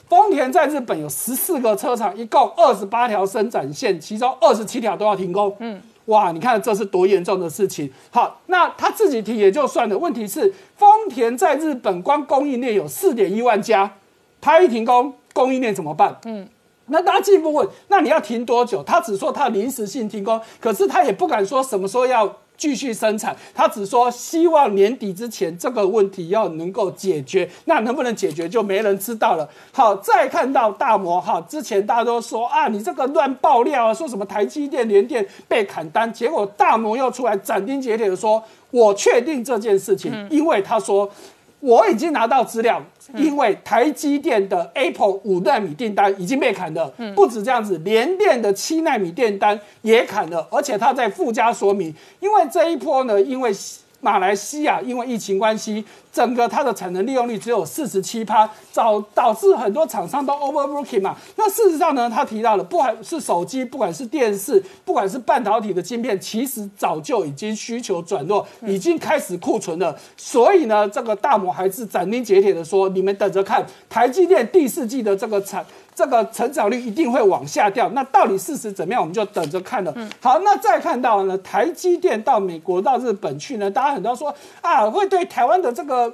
Speaker 7: 丰田在日本有十四个车厂，一共二十八条生产线，其中二十七条都要停工。嗯。哇，你看这是多严重的事情。好，那他自己提也就算了。问题是丰田在日本光供应链有四点一万家，他一停工，供应链怎么办？嗯，那大家进一步问，那你要停多久？他只说他临时性停工，可是他也不敢说什么时候要。继续生产，他只说希望年底之前这个问题要能够解决，那能不能解决就没人知道了。好，再看到大摩哈，之前大家都说啊，你这个乱爆料啊，说什么台积电、联电被砍单，结果大摩又出来斩钉截铁的说，我确定这件事情，因为他说我已经拿到资料。因为台积电的 Apple 五纳米订单已经被砍了，不止这样子，联电的七纳米订单也砍了，而且它在附加说明，因为这一波呢，因为。马来西亚因为疫情关系，整个它的产能利用率只有四十七趴，导导致很多厂商都 overbooking 嘛。那事实上呢，他提到了，不管是手机，不管是电视，不管是半导体的晶片，其实早就已经需求转弱，已经开始库存了。所以呢，这个大摩还是斩钉截铁的说，你们等着看，台积电第四季的这个产这个成长率一定会往下掉。那到底事实怎么样，我们就等着看了。好，那再看到呢，台积电到美国到日本去呢，大家很多说啊，会对台湾的这个。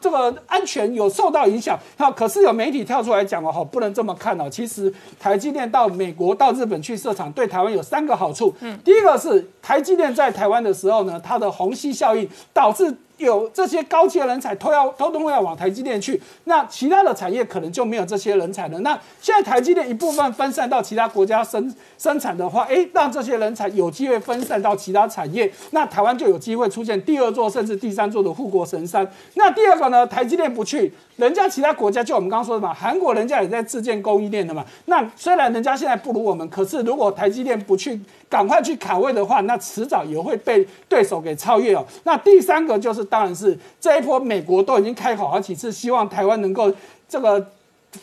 Speaker 7: 这个安全有受到影响，那，可是有媒体跳出来讲哦，不能这么看哦。其实台积电到美国、到日本去设厂，对台湾有三个好处。嗯，第一个是台积电在台湾的时候呢，它的虹吸效应导致。有这些高阶人才都要都都要往台积电去，那其他的产业可能就没有这些人才了。那现在台积电一部分分散到其他国家生生产的话，哎，让这些人才有机会分散到其他产业，那台湾就有机会出现第二座甚至第三座的护国神山。那第二个呢，台积电不去，人家其他国家就我们刚刚说的嘛，韩国人家也在自建供应链的嘛。那虽然人家现在不如我们，可是如果台积电不去赶快去卡位的话，那迟早也会被对手给超越哦。那第三个就是。当然是这一波，美国都已经开口好几次，希望台湾能够这个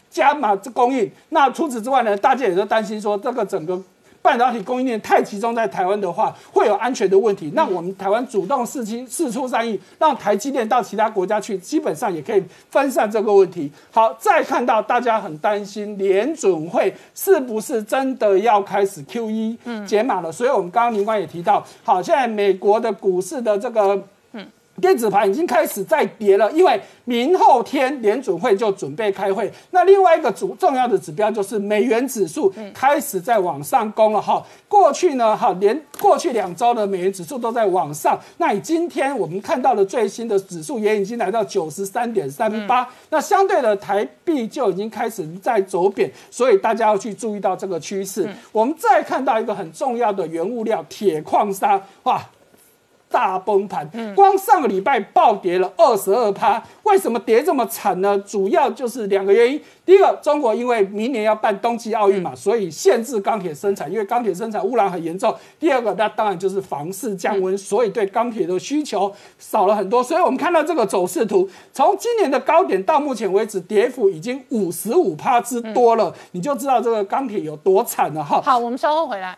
Speaker 7: 加码这供应。那除此之外呢，大家也都担心说，这个整个半导体供应链太集中在台湾的话，会有安全的问题。那我们台湾主动试出试出善意，让台积电到其他国家去，基本上也可以分散这个问题。好，再看到大家很担心联准会是不是真的要开始 Q E 解码了？所以我们刚刚林官也提到，好，现在美国的股市的这个。电子盘已经开始在跌了，因为明后天联准会就准备开会。那另外一个主重要的指标就是美元指数开始在往上攻了哈。过去呢，哈连过去两周的美元指数都在往上。那以今天我们看到的最新的指数也已经来到九十三点三八。那相对的台币就已经开始在走贬，所以大家要去注意到这个趋势。我们再看到一个很重要的原物料铁矿砂，哇！大崩盘，光上个礼拜暴跌了二十二趴。为什么跌这么惨呢？主要就是两个原因。第一个，中国因为明年要办冬季奥运嘛，所以限制钢铁生产，因为钢铁生产污染很严重。第二个，那当然就是房市降温，所以对钢铁的需求少了很多。所以我们看到这个走势图，从今年的高点到目前为止，跌幅已经五十五趴之多了，你就知道这个钢铁有多惨了哈。
Speaker 1: 好，我们稍后回来。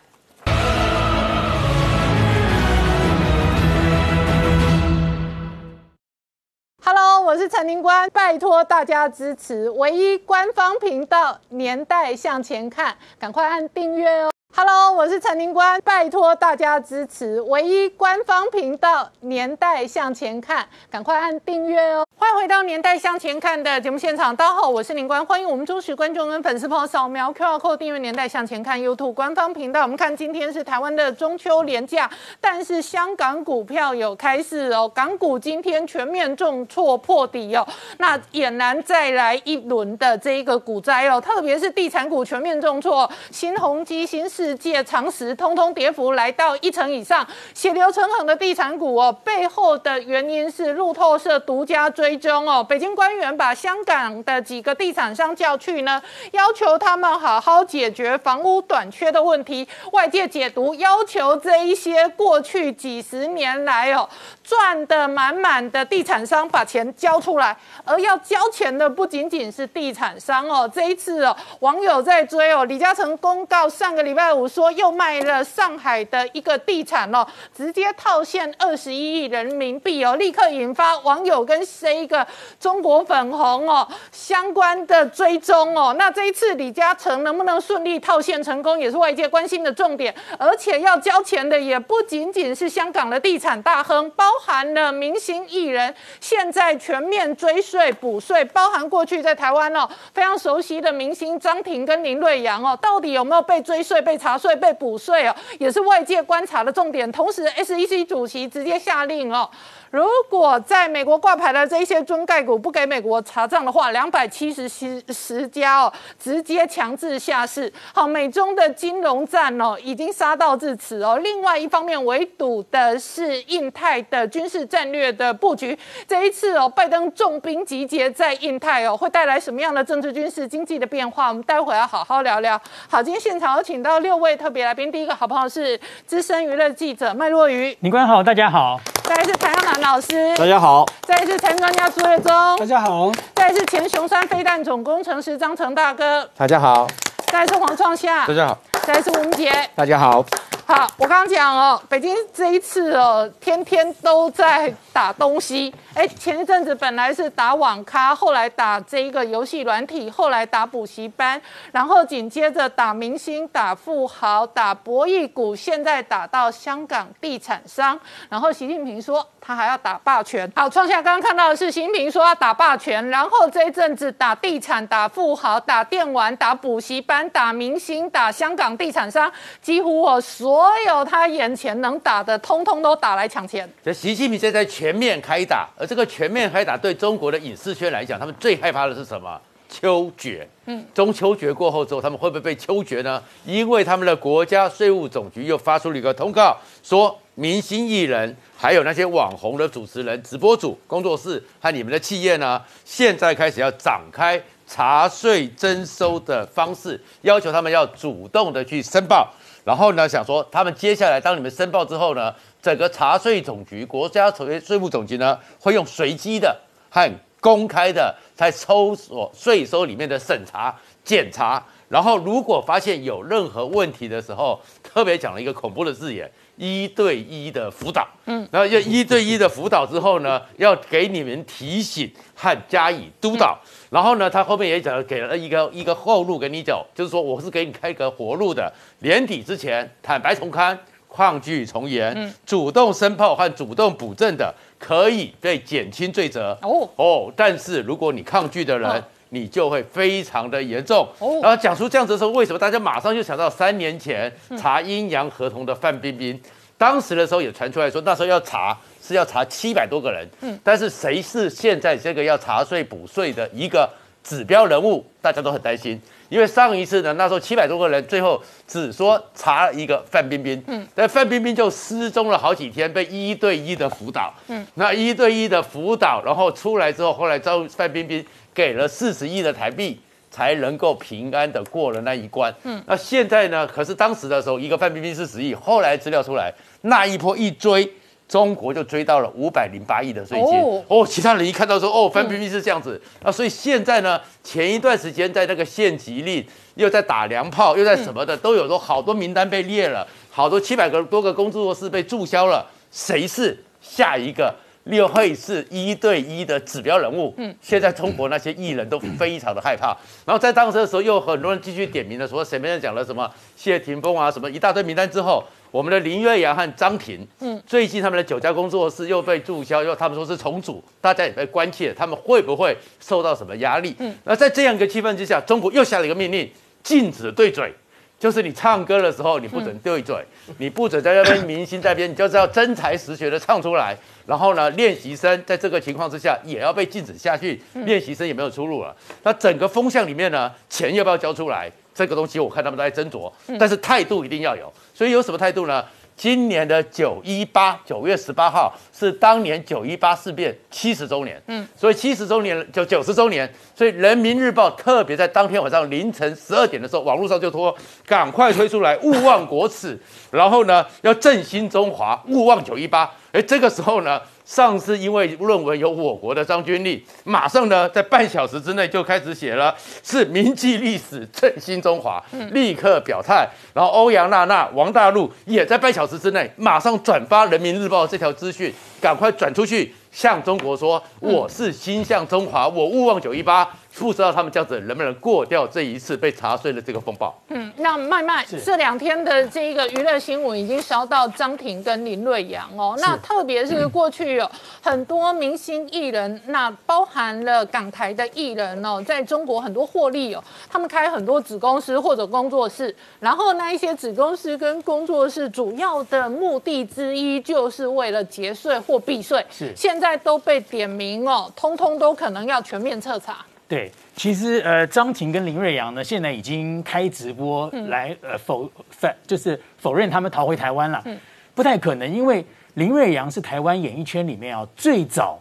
Speaker 1: Hello，我是陈宁官，拜托大家支持唯一官方频道《年代向前看》，赶快按订阅哦。Hello，我是陈宁官，拜托大家支持唯一官方频道《年代向前看》，赶快按订阅哦。欢迎回到《年代向前看》的节目现场，大家好，我是林官，欢迎我们忠实观众跟粉丝朋友扫描 QR Code 订阅《年代向前看》YouTube 官方频道。我们看今天是台湾的中秋连假，但是香港股票有开市哦，港股今天全面重挫破底哦，那俨然再来一轮的这一个股灾哦，特别是地产股全面重挫，新鸿基、新世界、常识通通跌幅来到一成以上，血流成河的地产股哦，背后的原因是路透社独家。追踪哦，北京官员把香港的几个地产商叫去呢，要求他们好好解决房屋短缺的问题。外界解读，要求这一些过去几十年来哦赚的满满的地产商把钱交出来，而要交钱的不仅仅是地产商哦。这一次哦，网友在追哦，李嘉诚公告上个礼拜五说又卖了上海的一个地产哦，直接套现二十一亿人民币哦，立刻引发网友跟谁。一个中国粉红哦，相关的追踪哦，那这一次李嘉诚能不能顺利套现成功，也是外界关心的重点。而且要交钱的也不仅仅是香港的地产大亨，包包含了明星艺人，现在全面追税补税，包含过去在台湾哦非常熟悉的明星张庭跟林瑞阳哦，到底有没有被追税、被查税、被补税哦，也是外界观察的重点。同时，SEC 主席直接下令哦。如果在美国挂牌的这些中概股不给美国查账的话，两百七十十十家哦，直接强制下市。好，美中的金融战哦，已经杀到至此哦。另外一方面，围堵的是印太的军事战略的布局。这一次哦，拜登重兵集结在印太哦，会带来什么样的政治、军事、经济的变化？我们待会要好好聊聊。好，今天现场有请到六位特别来宾，第一个好朋友是资深娱乐记者麦若愚，
Speaker 8: 你官好，大家好。
Speaker 1: 再来是谭耀南老师，
Speaker 8: 大家好；
Speaker 1: 再来是财经专家朱月忠，
Speaker 7: 大家好；
Speaker 1: 再来是前雄山飞弹总工程师张成大哥，
Speaker 8: 大家好；
Speaker 1: 再来是黄创夏，
Speaker 8: 大家好；
Speaker 1: 再来是吴杰，
Speaker 3: 大家好。
Speaker 1: 好，我刚刚讲哦，北京这一次哦，天天都在打东西。哎，前一阵子本来是打网咖，后来打这一个游戏软体，后来打补习班，然后紧接着打明星、打富豪、打博弈股，现在打到香港地产商。然后习近平说他还要打霸权。好，创下刚刚看到的是习近平说要打霸权，然后这一阵子打地产、打富豪、打电玩、打补习班、打明星、打香港地产商，几乎我所。有他眼前能打的，通通都打来抢钱。
Speaker 2: 这习近平现在全面开打，而这个全面开打对中国的影视圈来讲，他们最害怕的是什么？秋决。嗯，中秋节过后之后，他们会不会被秋决呢？因为他们的国家税务总局又发出了一个通告，说明星艺人还有那些网红的主持人、直播组、工作室和你们的企业呢，现在开始要展开查税征收的方式，要求他们要主动的去申报。然后呢，想说他们接下来当你们申报之后呢，整个查税总局、国家税税务总局呢，会用随机的和公开的在抽索税收里面的审查检查。然后如果发现有任何问题的时候，特别讲了一个恐怖的字眼：一对一的辅导。嗯，然后要一对一的辅导之后呢，要给你们提醒和加以督导。然后呢，他后面也讲给了一个一个后路给你走，就是说我是给你开个活路的，年底之前坦白从宽，抗拒从严，主动申报和主动补正的，可以被减轻罪责。哦哦，但是如果你抗拒的人，你就会非常的严重。哦，然后讲出这样子的时候，为什么大家马上就想到三年前查阴阳合同的范冰冰？当时的时候也传出来说，那时候要查。是要查七百多个人，嗯，但是谁是现在这个要查税补税的一个指标人物，大家都很担心，因为上一次呢，那时候七百多个人，最后只说查了一个范冰冰，嗯，但范冰冰就失踪了好几天，被一对一的辅导，嗯，那一对一的辅导，然后出来之后，后来遭范冰冰给了四十亿的台币，才能够平安的过了那一关，嗯，那现在呢，可是当时的时候，一个范冰冰四十亿，后来资料出来，那一波一追。中国就追到了五百零八亿的税金。哦，其他人一看到说哦，范冰冰是这样子。啊，所以现在呢，前一段时间在那个县级令又在打粮炮，又在什么的，都有说好多名单被列了，好多七百个多个工作室被注销了，谁是下一个？又会是一对一的指标人物？嗯，现在中国那些艺人都非常的害怕，然后在当时的时候，又很多人继续点名了，说前面讲了什么谢霆锋啊，什么一大堆名单之后。我们的林月阳和张庭，嗯，最近他们的九家工作室又被注销，又他们说是重组，大家也被关切他们会不会受到什么压力。嗯，那在这样一个气氛之下，中国又下了一个命令，禁止对嘴，就是你唱歌的时候你不准对嘴，你不准在那边明星在边，你就是要真才实学的唱出来。然后呢，练习生在这个情况之下也要被禁止下去，练习生也没有出路了。那整个风向里面呢，钱要不要交出来？这个东西我看他们都在斟酌，但是态度一定要有。所以有什么态度呢？今年的九一八九月十八号是当年九一八事变七十周年，嗯，所以七十周年就九十周年，所以人民日报特别在当天晚上凌晨十二点的时候，网络上就说赶快推出来，勿忘国耻，然后呢要振兴中华，勿忘九一八。哎，这个时候呢。上次因为论文有我国的张君丽，马上呢在半小时之内就开始写了，是铭记历史，振兴中华，立刻表态。然后欧阳娜娜、王大陆也在半小时之内马上转发人民日报这条资讯，赶快转出去，向中国说我是心向中华，我勿忘九一八。不知道他们这样子能不能过掉这一次被查税的这个风暴？
Speaker 1: 嗯，那麦麦这两天的这一个娱乐新闻已经烧到张庭跟林瑞阳哦。那特别是过去有很多明星艺人，那包含了港台的艺人哦，在中国很多获利哦，他们开很多子公司或者工作室，然后那一些子公司跟工作室主要的目的之一就是为了节税或避税，
Speaker 8: 是
Speaker 1: 现在都被点名哦，通通都可能要全面彻查。
Speaker 8: 对，其实呃，张庭跟林瑞阳呢，现在已经开直播来呃否反，就是否认他们逃回台湾了。嗯，不太可能，因为林瑞阳是台湾演艺圈里面啊最早，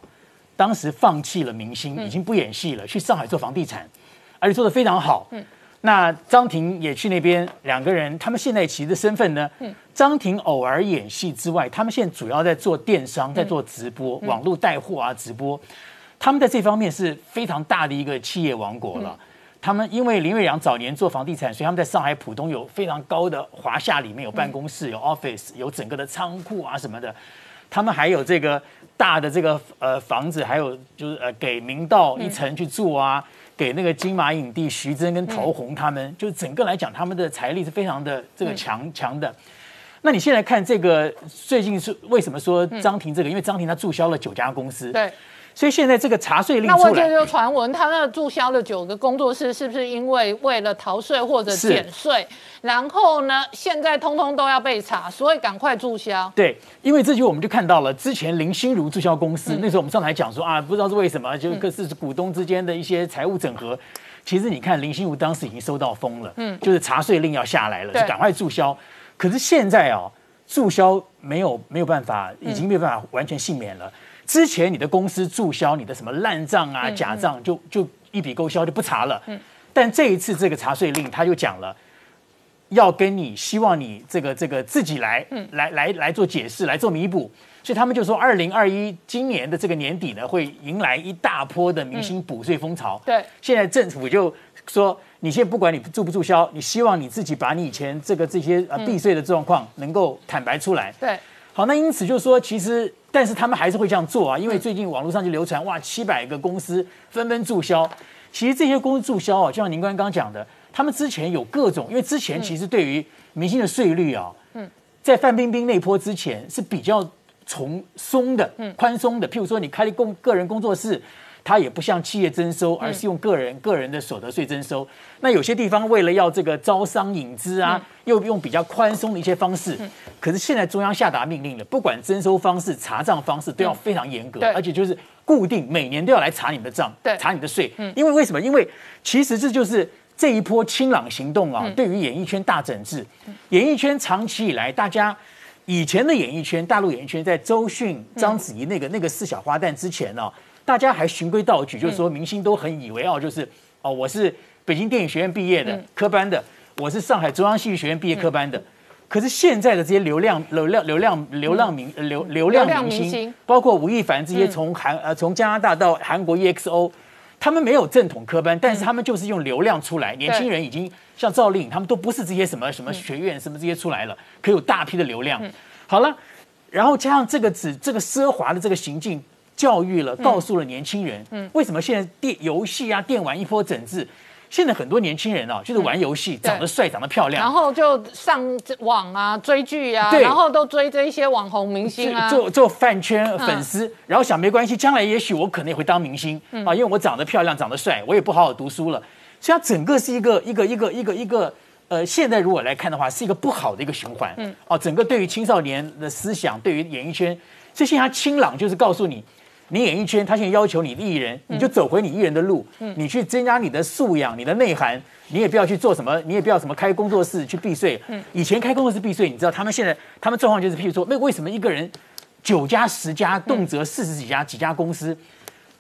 Speaker 8: 当时放弃了明星，已经不演戏了，去上海做房地产，而且做的非常好。嗯，那张庭也去那边，两个人他们现在其实的身份呢，嗯，张庭偶尔演戏之外，他们现在主要在做电商，在做直播，网络带货啊，直播。他们在这方面是非常大的一个企业王国了。他们因为林瑞阳早年做房地产，所以他们在上海浦东有非常高的华夏里面有办公室、有 office、有整个的仓库啊什么的。他们还有这个大的这个呃房子，还有就是呃给明道一层去住啊，给那个金马影帝徐峥跟陶虹他们，就是整个来讲他们的财力是非常的这个强强的。那你现在看这个最近是为什么说张庭这个？因为张庭他注销了九家公司，
Speaker 1: 对。
Speaker 8: 所以现在这个查税令
Speaker 1: 那
Speaker 8: 出来，
Speaker 1: 外界就传闻他那注销了九个工作室，是不是因为为了逃税或者减税？然后呢，现在通通都要被查，所以赶快注销。
Speaker 8: 对，因为这就我们就看到了，之前林心如注销公司，那时候我们上台讲说啊，不知道是为什么，就各是股东之间的一些财务整合。其实你看林心如当时已经收到风了，嗯，就是查税令要下来了，就赶快注销。可是现在哦，注销没有没有办法，已经没有办法完全幸免了。之前你的公司注销你的什么烂账啊、假账，就就一笔勾销就不查了。嗯，但这一次这个查税令，他就讲了，要跟你希望你这个这个自己来，嗯，来来来做解释，来做弥补。所以他们就说，二零二一今年的这个年底呢，会迎来一大波的明星补税风潮。
Speaker 1: 对，
Speaker 8: 现在政府就说，你现在不管你注不注销，你希望你自己把你以前这个这些呃避税的状况能够坦白出来。
Speaker 1: 对，
Speaker 8: 好，那因此就说其实。但是他们还是会这样做啊，因为最近网络上就流传哇，七百个公司纷纷注销。其实这些公司注销啊，就像您刚刚讲的，他们之前有各种，因为之前其实对于明星的税率啊，嗯，在范冰冰那波之前是比较从松的、宽松的。譬如说，你开了工个人工作室。它也不像企业征收，而是用个人个人的所得税征收。那有些地方为了要这个招商引资啊，又用比较宽松的一些方式。可是现在中央下达命令了，不管征收方式、查账方式都要非常严格，而且就是固定每年都要来查你的账，查你的税。因为为什么？因为其实这就是这一波清朗行动啊，对于演艺圈大整治。演艺圈长期以来，大家以前的演艺圈，大陆演艺圈在周迅、章子怡那个那个四小花旦之前呢。大家还循规蹈矩，就是说明星都很以为哦，就是哦，我是北京电影学院毕业的科班的，我是上海中央戏剧学院毕业科班的。可是现在的这些流量、流量、流量、流浪明、流流量明星，包括吴亦凡这些从韩呃从加拿大到韩国 EXO，他们没有正统科班，但是他们就是用流量出来。年轻人已经像赵丽颖，他们都不是这些什么什么学院什么这些出来了，可有大批的流量。好了，然后加上这个只这个奢华的这个行径。教育了，告诉了年轻人，嗯，为什么现在电游戏啊、电玩一波整治？现在很多年轻人啊，就是玩游戏，长得帅，长得漂亮，
Speaker 1: 然后就上网啊、追剧啊，然后都追这一些网红明星啊，
Speaker 8: 做做饭圈粉丝，然后想没关系，将来也许我可能也会当明星。啊，因为我长得漂亮、长得帅，我也不好好读书了，所以它整个是一个一个一个一个一个呃，现在如果来看的话，是一个不好的一个循环，嗯，哦，整个对于青少年的思想，对于演艺圈，这些他清朗就是告诉你。你演艺圈，他现在要求你艺人，你就走回你艺人的路，你去增加你的素养、你的内涵，你也不要去做什么，你也不要什么开工作室去避税。以前开工作室避税，你知道他们现在他们状况就是，譬如说，那为什么一个人九家、十家，动辄四十几家几家公司，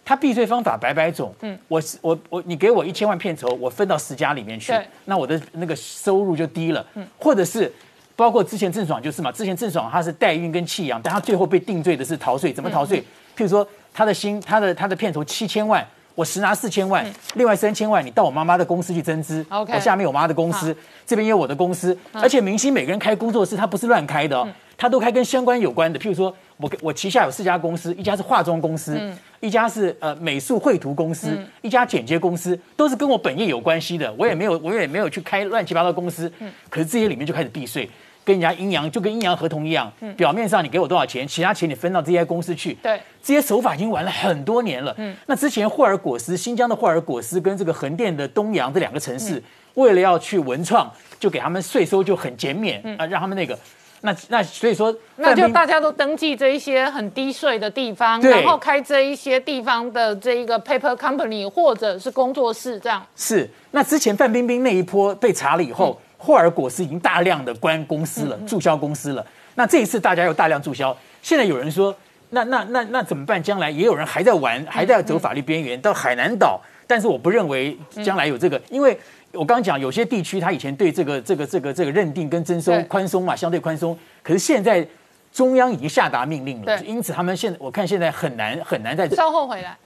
Speaker 8: 他避税方法百百种。嗯，我我我，你给我一千万片酬，我分到十家里面去，那我的那个收入就低了。嗯，或者是包括之前郑爽就是嘛，之前郑爽他是代孕跟弃养，但他最后被定罪的是逃税，怎么逃税？譬如说。他的薪，他的他的片酬七千万，我实拿四千万，另外三千万你到我妈妈的公司去增资。我下面有我妈的公司，这边也有我的公司，而且明星每个人开工作室，他不是乱开的，哦他都开跟相关有关的。譬如说，我我旗下有四家公司，一家是化妆公司，一家是呃美术绘图公司，一家剪接公司，都是跟我本业有关系的。我也没有我也没有去开乱七八糟公司，可是这些里面就开始避税。跟人家阴阳就跟阴阳合同一样，表面上你给我多少钱，其他钱你分到这些公司去。
Speaker 1: 对，
Speaker 8: 这些手法已经玩了很多年了。嗯，那之前霍尔果斯，新疆的霍尔果斯跟这个横店的东阳这两个城市，为了要去文创，就给他们税收就很减免啊，让他们那个，那那所以说，
Speaker 1: 那就大家都登记这一些很低税的地方，然后开这一些地方的这一个 paper company 或者是工作室这样。
Speaker 8: 是，那之前范冰冰那一波被查了以后。霍尔果斯已经大量的关公司了，注销公司了。那这一次大家又大量注销，现在有人说，那那那那怎么办？将来也有人还在玩，还在走法律边缘，到海南岛。但是我不认为将来有这个，因为我刚刚讲有些地区他以前对这个这个这个这个认定跟征收宽松嘛，相对宽松。可是现在中央已经下达命令了，因此他们现我看现在很难很难再
Speaker 1: 稍后回来。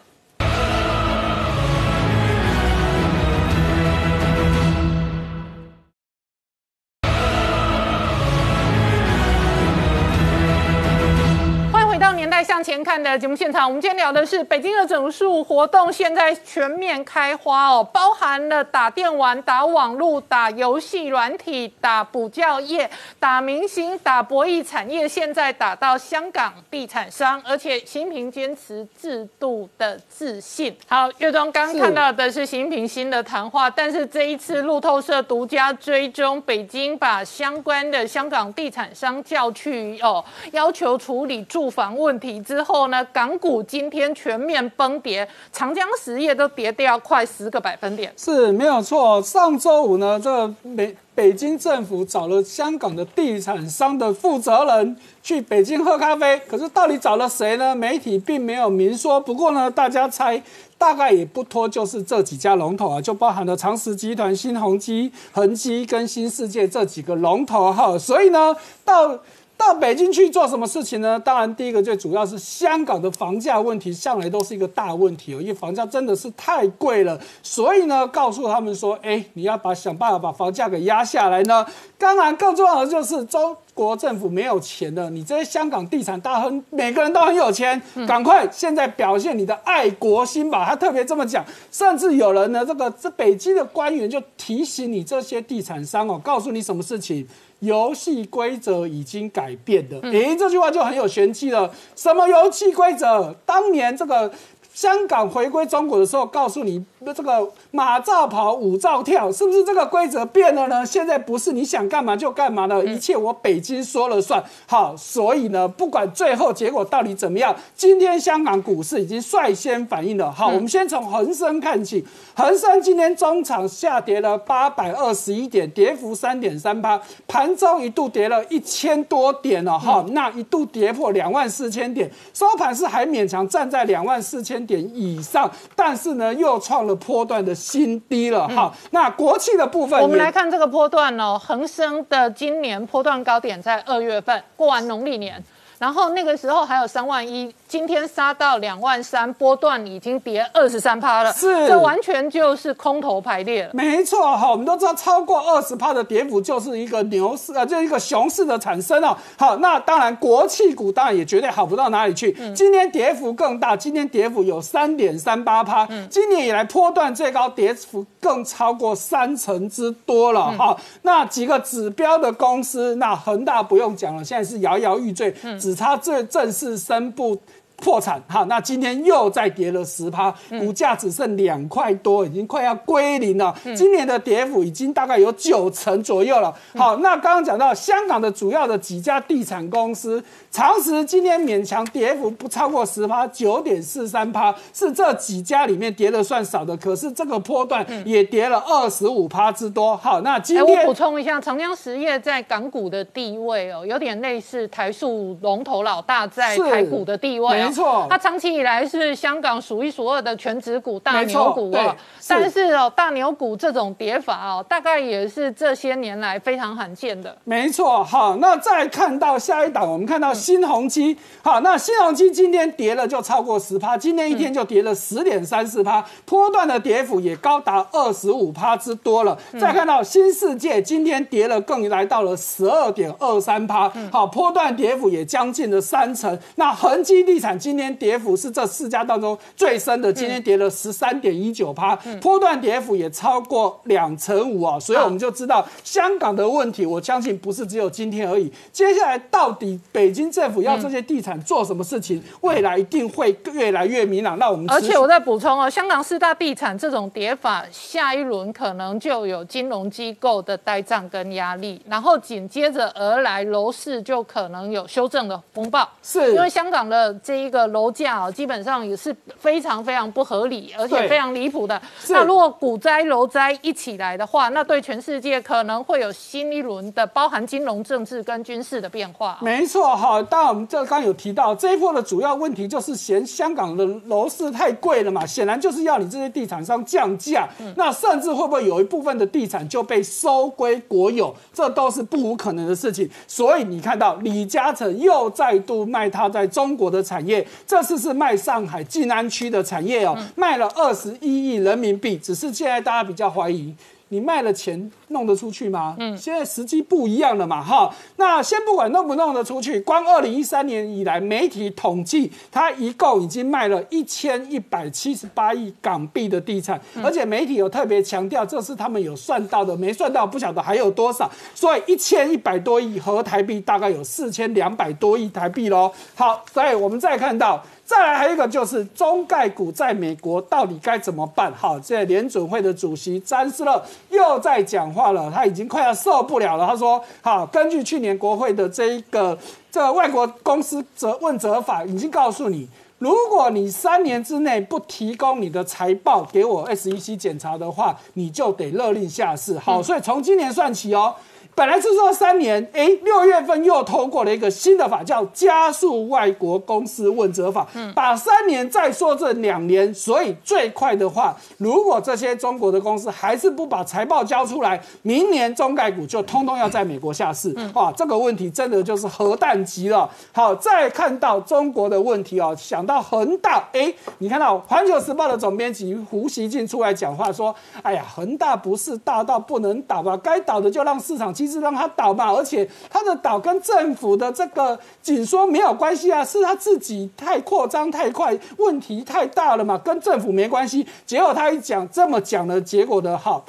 Speaker 1: 年代向前看的节目现场，我们今天聊的是北京的整数活动，现在全面开花哦，包含了打电玩、打网络、打游戏软体、打补教业、打明星、打博弈产业，现在打到香港地产商，而且习近平坚持制度的自信。好，岳中刚看到的是习近平新的谈话，但是这一次路透社独家追踪，北京把相关的香港地产商叫去哦，要求处理住房问题之后呢，港股今天全面崩跌，长江实业都跌掉快十个百分点。
Speaker 7: 是没有错。上周五呢，这北北京政府找了香港的地产商的负责人去北京喝咖啡，可是到底找了谁呢？媒体并没有明说。不过呢，大家猜大概也不脱就是这几家龙头啊，就包含了长实集团、新鸿基、恒基跟新世界这几个龙头哈。所以呢，到到北京去做什么事情呢？当然，第一个最主要是香港的房价问题，向来都是一个大问题哦，因为房价真的是太贵了。所以呢，告诉他们说，哎，你要把想办法把房价给压下来呢。当然，更重要的就是中国政府没有钱了，你这些香港地产大亨每个人都很有钱，赶快现在表现你的爱国心吧。他特别这么讲，甚至有人呢，这个这北京的官员就提醒你这些地产商哦，告诉你什么事情。游戏规则已经改变了，诶，这句话就很有玄机了。什么游戏规则？当年这个香港回归中国的时候，告诉你这个马照跑，舞照跳，是不是这个规则变了呢？现在不是你想干嘛就干嘛了，一切我北京说了算。好，所以呢，不管最后结果到底怎么样，今天香港股市已经率先反应了。好，我们先从恒生看起，恒生今天中场下跌了八百二十一点，跌幅三点三八，盘中一度跌了一千多点了哈，那一度跌破两万四千点，收盘是还勉强站在两万四千点以上，但是呢又创了波段的新低了哈。那国企的部分，
Speaker 1: 我们来看这个波段哦，恒生的今年波段高点在二月份过完农历年，然后那个时候还有三万一，今天杀到两万三，波段已经跌二十三趴了，
Speaker 7: 是
Speaker 1: 这完全就是空头排列了。
Speaker 7: 没错哈，我们都知道超过二十趴的跌幅就是一个牛市啊，就是一个熊市的产生哦。好，那当然国企股当然也绝对好不到哪里去，今天跌幅更大，今天跌幅有三点三八趴，今年以来波段最高跌幅更超过三成之多了哈。那几个指标的公司，那恒大不用讲了，现在是摇摇欲坠，只差最正式宣布。破产哈，那今天又再跌了十趴，股价只剩两块多，已经快要归零了。今年的跌幅已经大概有九成左右了。好，那刚刚讲到香港的主要的几家地产公司，长实今天勉强跌幅不超过十趴，九点四三趴，是这几家里面跌的算少的。可是这个波段也跌了二十五趴之多。好，那今
Speaker 1: 哎，我
Speaker 7: 天
Speaker 1: 补充一下，长江实业在港股的地位哦，有点类似台塑龙头老大在台股的地位、哦。
Speaker 7: 没错
Speaker 1: 它长期以来是香港数一数二的全指股大牛股
Speaker 7: 对
Speaker 1: 哦。但是哦，大牛股这种跌法哦，大概也是这些年来非常罕见的。
Speaker 7: 没错，好，那再看到下一档，我们看到新鸿基，好，那新鸿基今天跌了就超过十趴，今天一天就跌了十点三四趴，波段的跌幅也高达二十五趴之多了。再看到新世界，今天跌了更来到了十二点二三趴，好，波段跌幅也将近了三成。那恒基地产今天跌幅是这四家当中最深的，今天跌了十三点一九趴，波段跌幅也超过两成五啊，所以我们就知道香港的问题，我相信不是只有今天而已。接下来到底北京政府要这些地产做什么事情，未来一定会越来越明朗。那我们
Speaker 1: 而且我再补充哦，香港四大地产这种跌法，下一轮可能就有金融机构的呆账跟压力，然后紧接着而来楼市就可能有修正的风暴。
Speaker 7: 是
Speaker 1: 因为香港的这一个楼价哦，基本上也是非常非常不合理，而且非常离谱的。那如果股灾、楼灾一起来的话，那对全世界可能会有新一轮的包含金融、政治跟军事的变化。
Speaker 7: 没错哈，当然我们这刚刚有提到这一波的主要问题就是嫌香港的楼市太贵了嘛，显然就是要你这些地产商降价，那甚至会不会有一部分的地产就被收归国有，这都是不无可能的事情。所以你看到李嘉诚又再度卖他在中国的产业，这次是卖上海静安区的产业哦，卖了二十一亿人民币，只是现在大家比较怀疑。你卖了钱弄得出去吗？嗯，现在时机不一样了嘛，哈。那先不管弄不弄得出去，光二零一三年以来，媒体统计，它一共已经卖了一千一百七十八亿港币的地产，而且媒体有特别强调，这是他们有算到的，没算到不晓得还有多少。所以一千一百多亿和台币，大概有四千两百多亿台币喽。好，所以我们再看到。再来还有一个就是中概股在美国到底该怎么办？好，这联准会的主席詹斯勒又在讲话了，他已经快要受不了了。他说：“好，根据去年国会的这一个这外国公司责问责法，已经告诉你，如果你三年之内不提供你的财报给我 SEC 检查的话，你就得勒令下市。好，所以从今年算起哦。”本来是说三年，哎，六月份又通过了一个新的法，叫加速外国公司问责法，把三年再说这两年，所以最快的话，如果这些中国的公司还是不把财报交出来，明年中概股就通通要在美国下市，啊，这个问题真的就是核弹级了。好，再看到中国的问题哦，想到恒大，哎，你看到环球时报的总编辑胡锡进出来讲话说，哎呀，恒大不是大到不能倒吧？该倒的就让市场机。是让他倒嘛，而且他的倒跟政府的这个紧缩没有关系啊，是他自己太扩张太快，问题太大了嘛，跟政府没关系。结果他一讲这么讲的结果的好。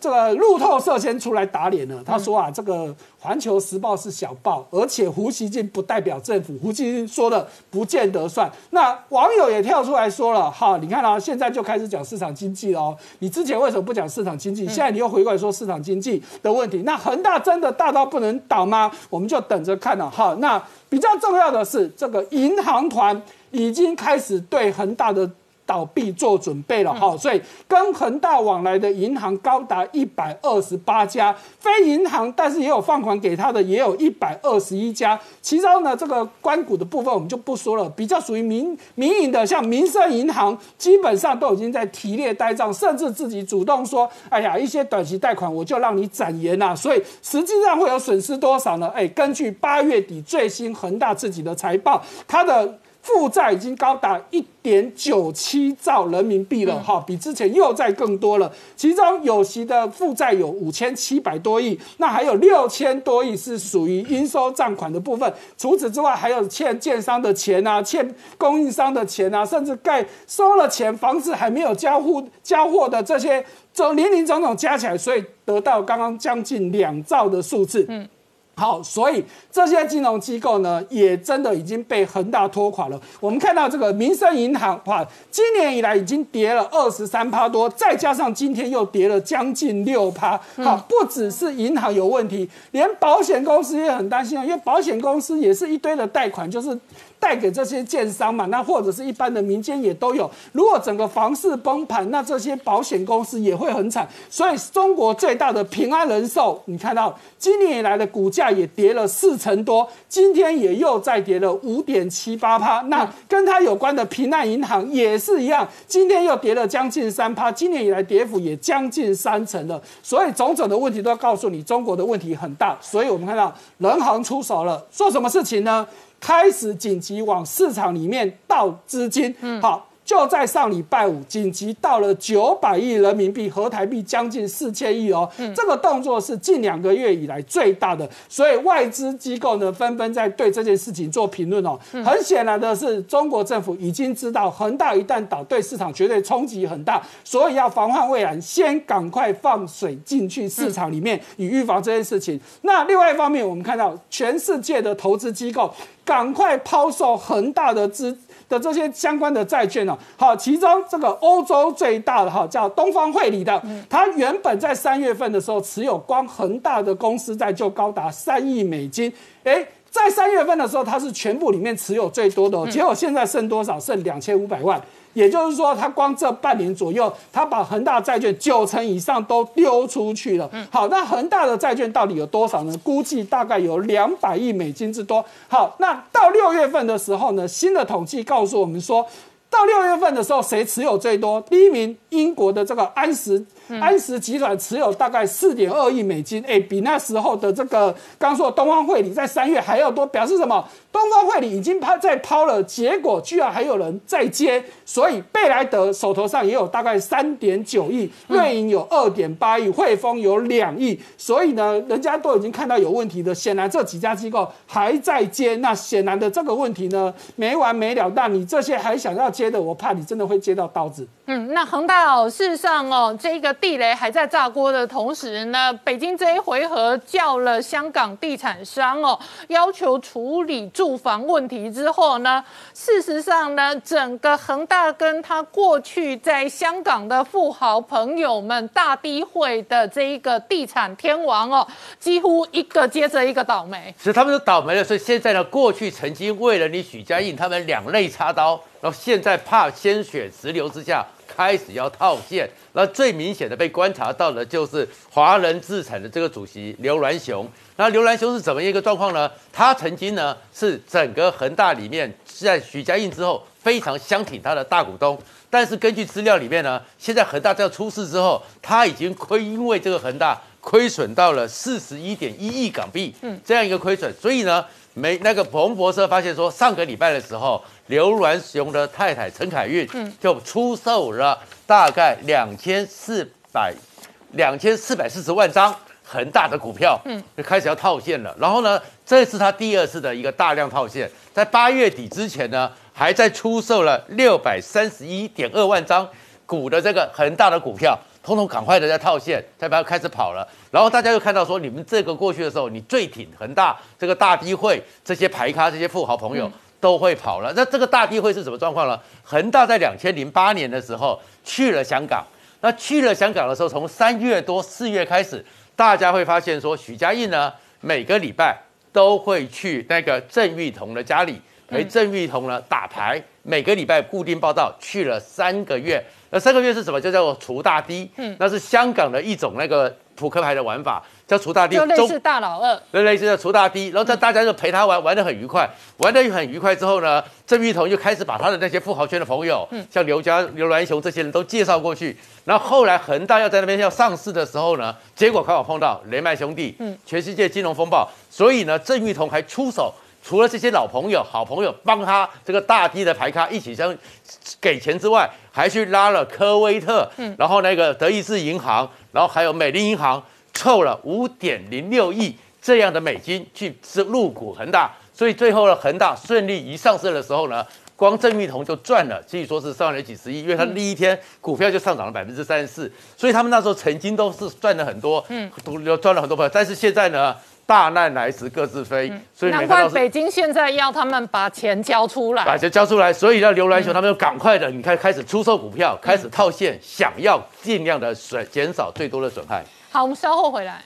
Speaker 7: 这个路透社先出来打脸了，他说啊，这个环球时报是小报，而且胡锡进不代表政府，胡锡进说的不见得算。那网友也跳出来说了，哈，你看啊，现在就开始讲市场经济了哦，你之前为什么不讲市场经济？现在你又回过来说市场经济的问题，那恒大真的大到不能倒吗？我们就等着看了哈。那比较重要的是，这个银行团已经开始对恒大的。倒闭做准备了哈，所以跟恒大往来的银行高达一百二十八家，非银行但是也有放款给他的也有一百二十一家。其中呢，这个关谷的部分我们就不说了，比较属于民民营的，像民生银行，基本上都已经在提列呆账，甚至自己主动说，哎呀，一些短期贷款我就让你展延呐。所以实际上会有损失多少呢？哎，根据八月底最新恒大自己的财报，它的。负债已经高达一点九七兆人民币了，哈，比之前又在更多了。其中有息的负债有五千七百多亿，那还有六千多亿是属于应收账款的部分。除此之外，还有欠建商的钱啊，欠供应商的钱啊，甚至盖收了钱，房子还没有交付交货的这些，这零零总总加起来，所以得到刚刚将近两兆的数字。嗯。好，所以这些金融机构呢，也真的已经被恒大拖垮了。我们看到这个民生银行，哇，今年以来已经跌了二十三趴多，再加上今天又跌了将近六趴。好，不只是银行有问题，连保险公司也很担心啊，因为保险公司也是一堆的贷款，就是。带给这些建商嘛，那或者是一般的民间也都有。如果整个房市崩盘，那这些保险公司也会很惨。所以中国最大的平安人寿，你看到今年以来的股价也跌了四成多，今天也又再跌了五点七八趴。那跟它有关的平安银行也是一样，今天又跌了将近三趴，今年以来跌幅也将近三成了。所以种种的问题都要告诉你，中国的问题很大。所以我们看到人行出手了，做什么事情呢？开始紧急往市场里面倒资金，好。就在上礼拜五，紧急到了九百亿人民币和台币将近四千亿哦，这个动作是近两个月以来最大的，所以外资机构呢纷纷在对这件事情做评论哦。很显然的是，中国政府已经知道恒大一旦倒，对市场绝对冲击很大，所以要防患未然，先赶快放水进去市场里面，以预防这件事情。那另外一方面，我们看到全世界的投资机构赶快抛售恒大的资。的这些相关的债券呢，好，其中这个欧洲最大的哈叫东方汇理的，它原本在三月份的时候持有光恒大的公司债就高达三亿美金，哎，在三月份的时候它是全部里面持有最多的，结果现在剩多少？剩两千五百万。也就是说，他光这半年左右，他把恒大债券九成以上都丢出去了。好，那恒大的债券到底有多少呢？估计大概有两百亿美金之多。好，那到六月份的时候呢，新的统计告诉我们说。到六月份的时候，谁持有最多？第一名，英国的这个安石安石集团持有大概四点二亿美金，哎，比那时候的这个刚说东方汇理在三月还要多，表示什么？东方汇理已经抛在抛了，结果居然还有人在接，所以贝莱德手头上也有大概三点九亿，瑞银有二点八亿，汇丰有两亿，所以呢，人家都已经看到有问题的，显然这几家机构还在接，那显然的这个问题呢没完没了，那你这些还想要接的，我怕你真的会接到刀子。
Speaker 1: 嗯，那恒大哦，事实上哦，这个地雷还在炸锅的同时呢，北京这一回合叫了香港地产商哦，要求处理住房问题之后呢，事实上呢，整个恒大跟他过去在香港的富豪朋友们大低会的这一个地产天王哦，几乎一个接着一个倒霉。
Speaker 2: 其实他们都倒霉了，所以现在呢，过去曾经为了你许家印，他们两肋插刀，然后现在怕鲜血直流之下。开始要套现，那最明显的被观察到的就是华人资产的这个主席刘銮雄。那刘銮雄是怎么一个状况呢？他曾经呢是整个恒大里面在许家印之后非常相挺他的大股东，但是根据资料里面呢，现在恒大在出事之后，他已经亏，因为这个恒大亏损到了四十一点一亿港币，嗯，这样一个亏损，所以呢，没那个彭博社发现说，上个礼拜的时候。刘銮雄的太太陈凯韵，嗯就出售了大概两千四百两千四百四十万张恒大的股票，嗯就开始要套现了。然后呢，这是他第二次的一个大量套现，在八月底之前呢，还在出售了六百三十一点二万张股的这个恒大的股票，通通赶快的在套现，再把它开始跑了。然后大家又看到说，你们这个过去的时候，你最挺恒大这个大低会这些牌咖这些富豪朋友。都会跑了。那这个大地会是什么状况呢？恒大在两千零八年的时候去了香港。那去了香港的时候，从三月多四月开始，大家会发现说，许家印呢每个礼拜都会去那个郑裕彤的家里陪郑裕彤呢打牌。每个礼拜固定报道，去了三个月。那三个月是什么？就叫做除大低。嗯，那是香港的一种那个扑克牌的玩法。叫除大低，
Speaker 1: 就类似大老二，
Speaker 2: 对，类似叫除大低，然后在大家就陪他玩，玩得很愉快，玩得很愉快之后呢，郑裕彤就开始把他的那些富豪圈的朋友，嗯，像刘家、刘銮雄这些人都介绍过去。然后后来恒大要在那边要上市的时候呢，结果刚好碰到雷曼兄弟，嗯，全世界金融风暴，所以呢，郑裕彤还出手，除了这些老朋友、好朋友帮他这个大批的牌咖一起相给钱之外，还去拉了科威特，嗯，然后那个德意志银行，然后还有美林银行。凑了五点零六亿这样的美金去入股恒大，所以最后呢，恒大顺利一上市的时候呢，光郑裕彤就赚了，可以说是上了几十亿，因为他第一天股票就上涨了百分之三十四，所以他们那时候曾经都是赚了很多，嗯，都赚了很多票。但是现在呢，大难来时各自飞，所以
Speaker 1: 难怪北京现在要他们把钱交出来，
Speaker 2: 把钱交出来，所以要刘銮雄他们就赶快的，你看开始出售股票，开始套现，想要尽量的损减少最多的损害。
Speaker 1: 好，我们稍后回来。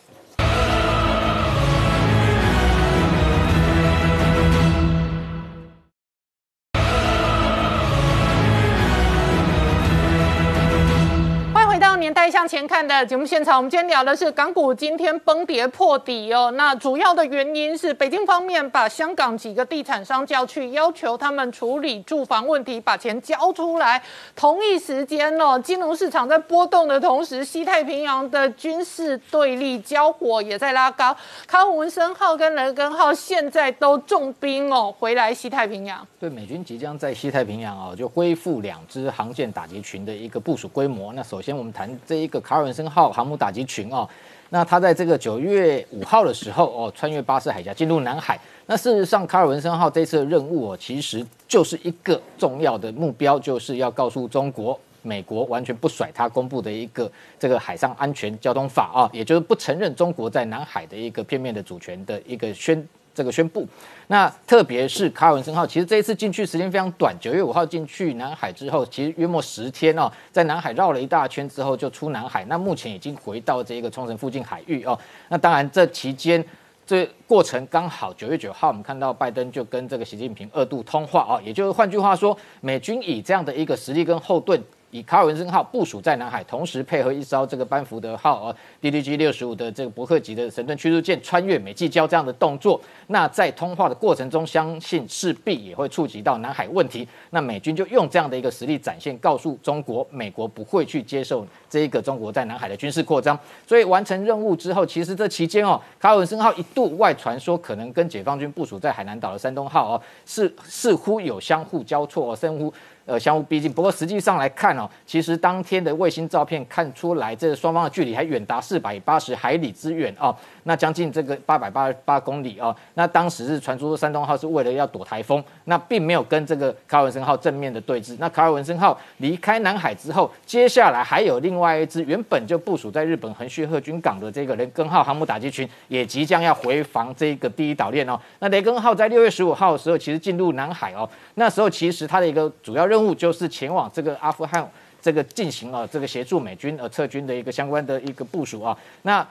Speaker 1: 年代向前看的节目现场，我们今天聊的是港股今天崩跌破底哦。那主要的原因是北京方面把香港几个地产商叫去，要求他们处理住房问题，把钱交出来。同一时间哦，金融市场在波动的同时，西太平洋的军事对立交火也在拉高。康文森号跟雷根号现在都重兵哦，回来西太平洋。
Speaker 3: 对，美军即将在西太平洋哦，就恢复两支航舰打击群的一个部署规模。那首先我们谈。这一个卡尔文森号航母打击群哦，那它在这个九月五号的时候哦，穿越巴士海峡进入南海。那事实上，卡尔文森号这次的任务哦，其实就是一个重要的目标，就是要告诉中国，美国完全不甩它公布的一个这个海上安全交通法啊，也就是不承认中国在南海的一个片面的主权的一个宣。这个宣布，那特别是卡尔文森号，其实这一次进去时间非常短，九月五号进去南海之后，其实约莫十天哦，在南海绕了一大圈之后就出南海，那目前已经回到这个冲绳附近海域哦。那当然这期间这过程刚好九月九号，我们看到拜登就跟这个习近平二度通话啊，也就是换句话说，美军以这样的一个实力跟后盾。以卡尔文森号部署在南海，同时配合一艘这个班福德号 DDG 六十五的这个伯克级的神盾驱逐舰穿越美济礁这样的动作，那在通话的过程中，相信势必也会触及到南海问题。那美军就用这样的一个实力展现，告诉中国，美国不会去接受这一个中国在南海的军事扩张。所以完成任务之后，其实这期间哦，卡尔文森号一度外传说可能跟解放军部署在海南岛的山东号哦，是似乎有相互交错哦，似乎。呃，相互逼近。不过实际上来看哦，其实当天的卫星照片看出来，这双方的距离还远达四百八十海里之远哦。那将近这个八百八十八公里哦。那当时是传出山东号是为了要躲台风，那并没有跟这个卡尔文森号正面的对峙。那卡尔文森号离开南海之后，接下来还有另外一支原本就部署在日本横须贺军港的这个雷根号航母打击群，也即将要回防这个第一岛链哦。那雷根号在六月十五号的时候，其实进入南海哦。那时候其实它的一个主要任务就是前往这个阿富汗这个进行了这个协助美军呃撤军的一个相关的一个部署啊。那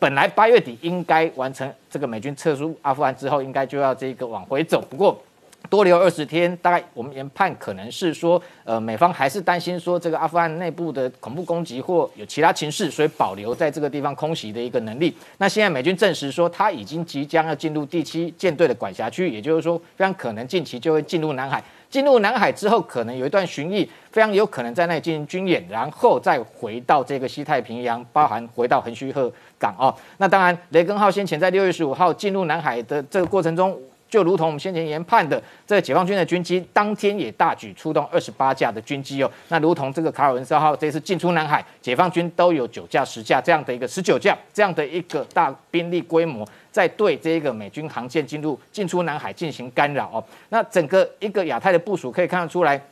Speaker 3: 本来八月底应该完成这个美军撤出阿富汗之后，应该就要这个往回走。不过多留二十天，大概我们研判可能是说，呃，美方还是担心说这个阿富汗内部的恐怖攻击或有其他情势，所以保留在这个地方空袭的一个能力。那现在美军证实说，他已经即将要进入第七舰队的管辖区，也就是说，非常可能近期就会进入南海。进入南海之后，可能有一段巡弋，非常有可能在那里进行军演，然后再回到这个西太平洋，包含回到横须贺港哦。那当然，雷根号先前在六月十五号进入南海的这个过程中。就如同我们先前研判的，这个解放军的军机当天也大举出动二十八架的军机哦。那如同这个卡尔文森号这次进出南海，解放军都有九架、十架这样的一个十九架这样的一个大兵力规模，在对这一个美军航舰进入进出南海进行干扰哦。那整个一个亚太的部署可以看得出来。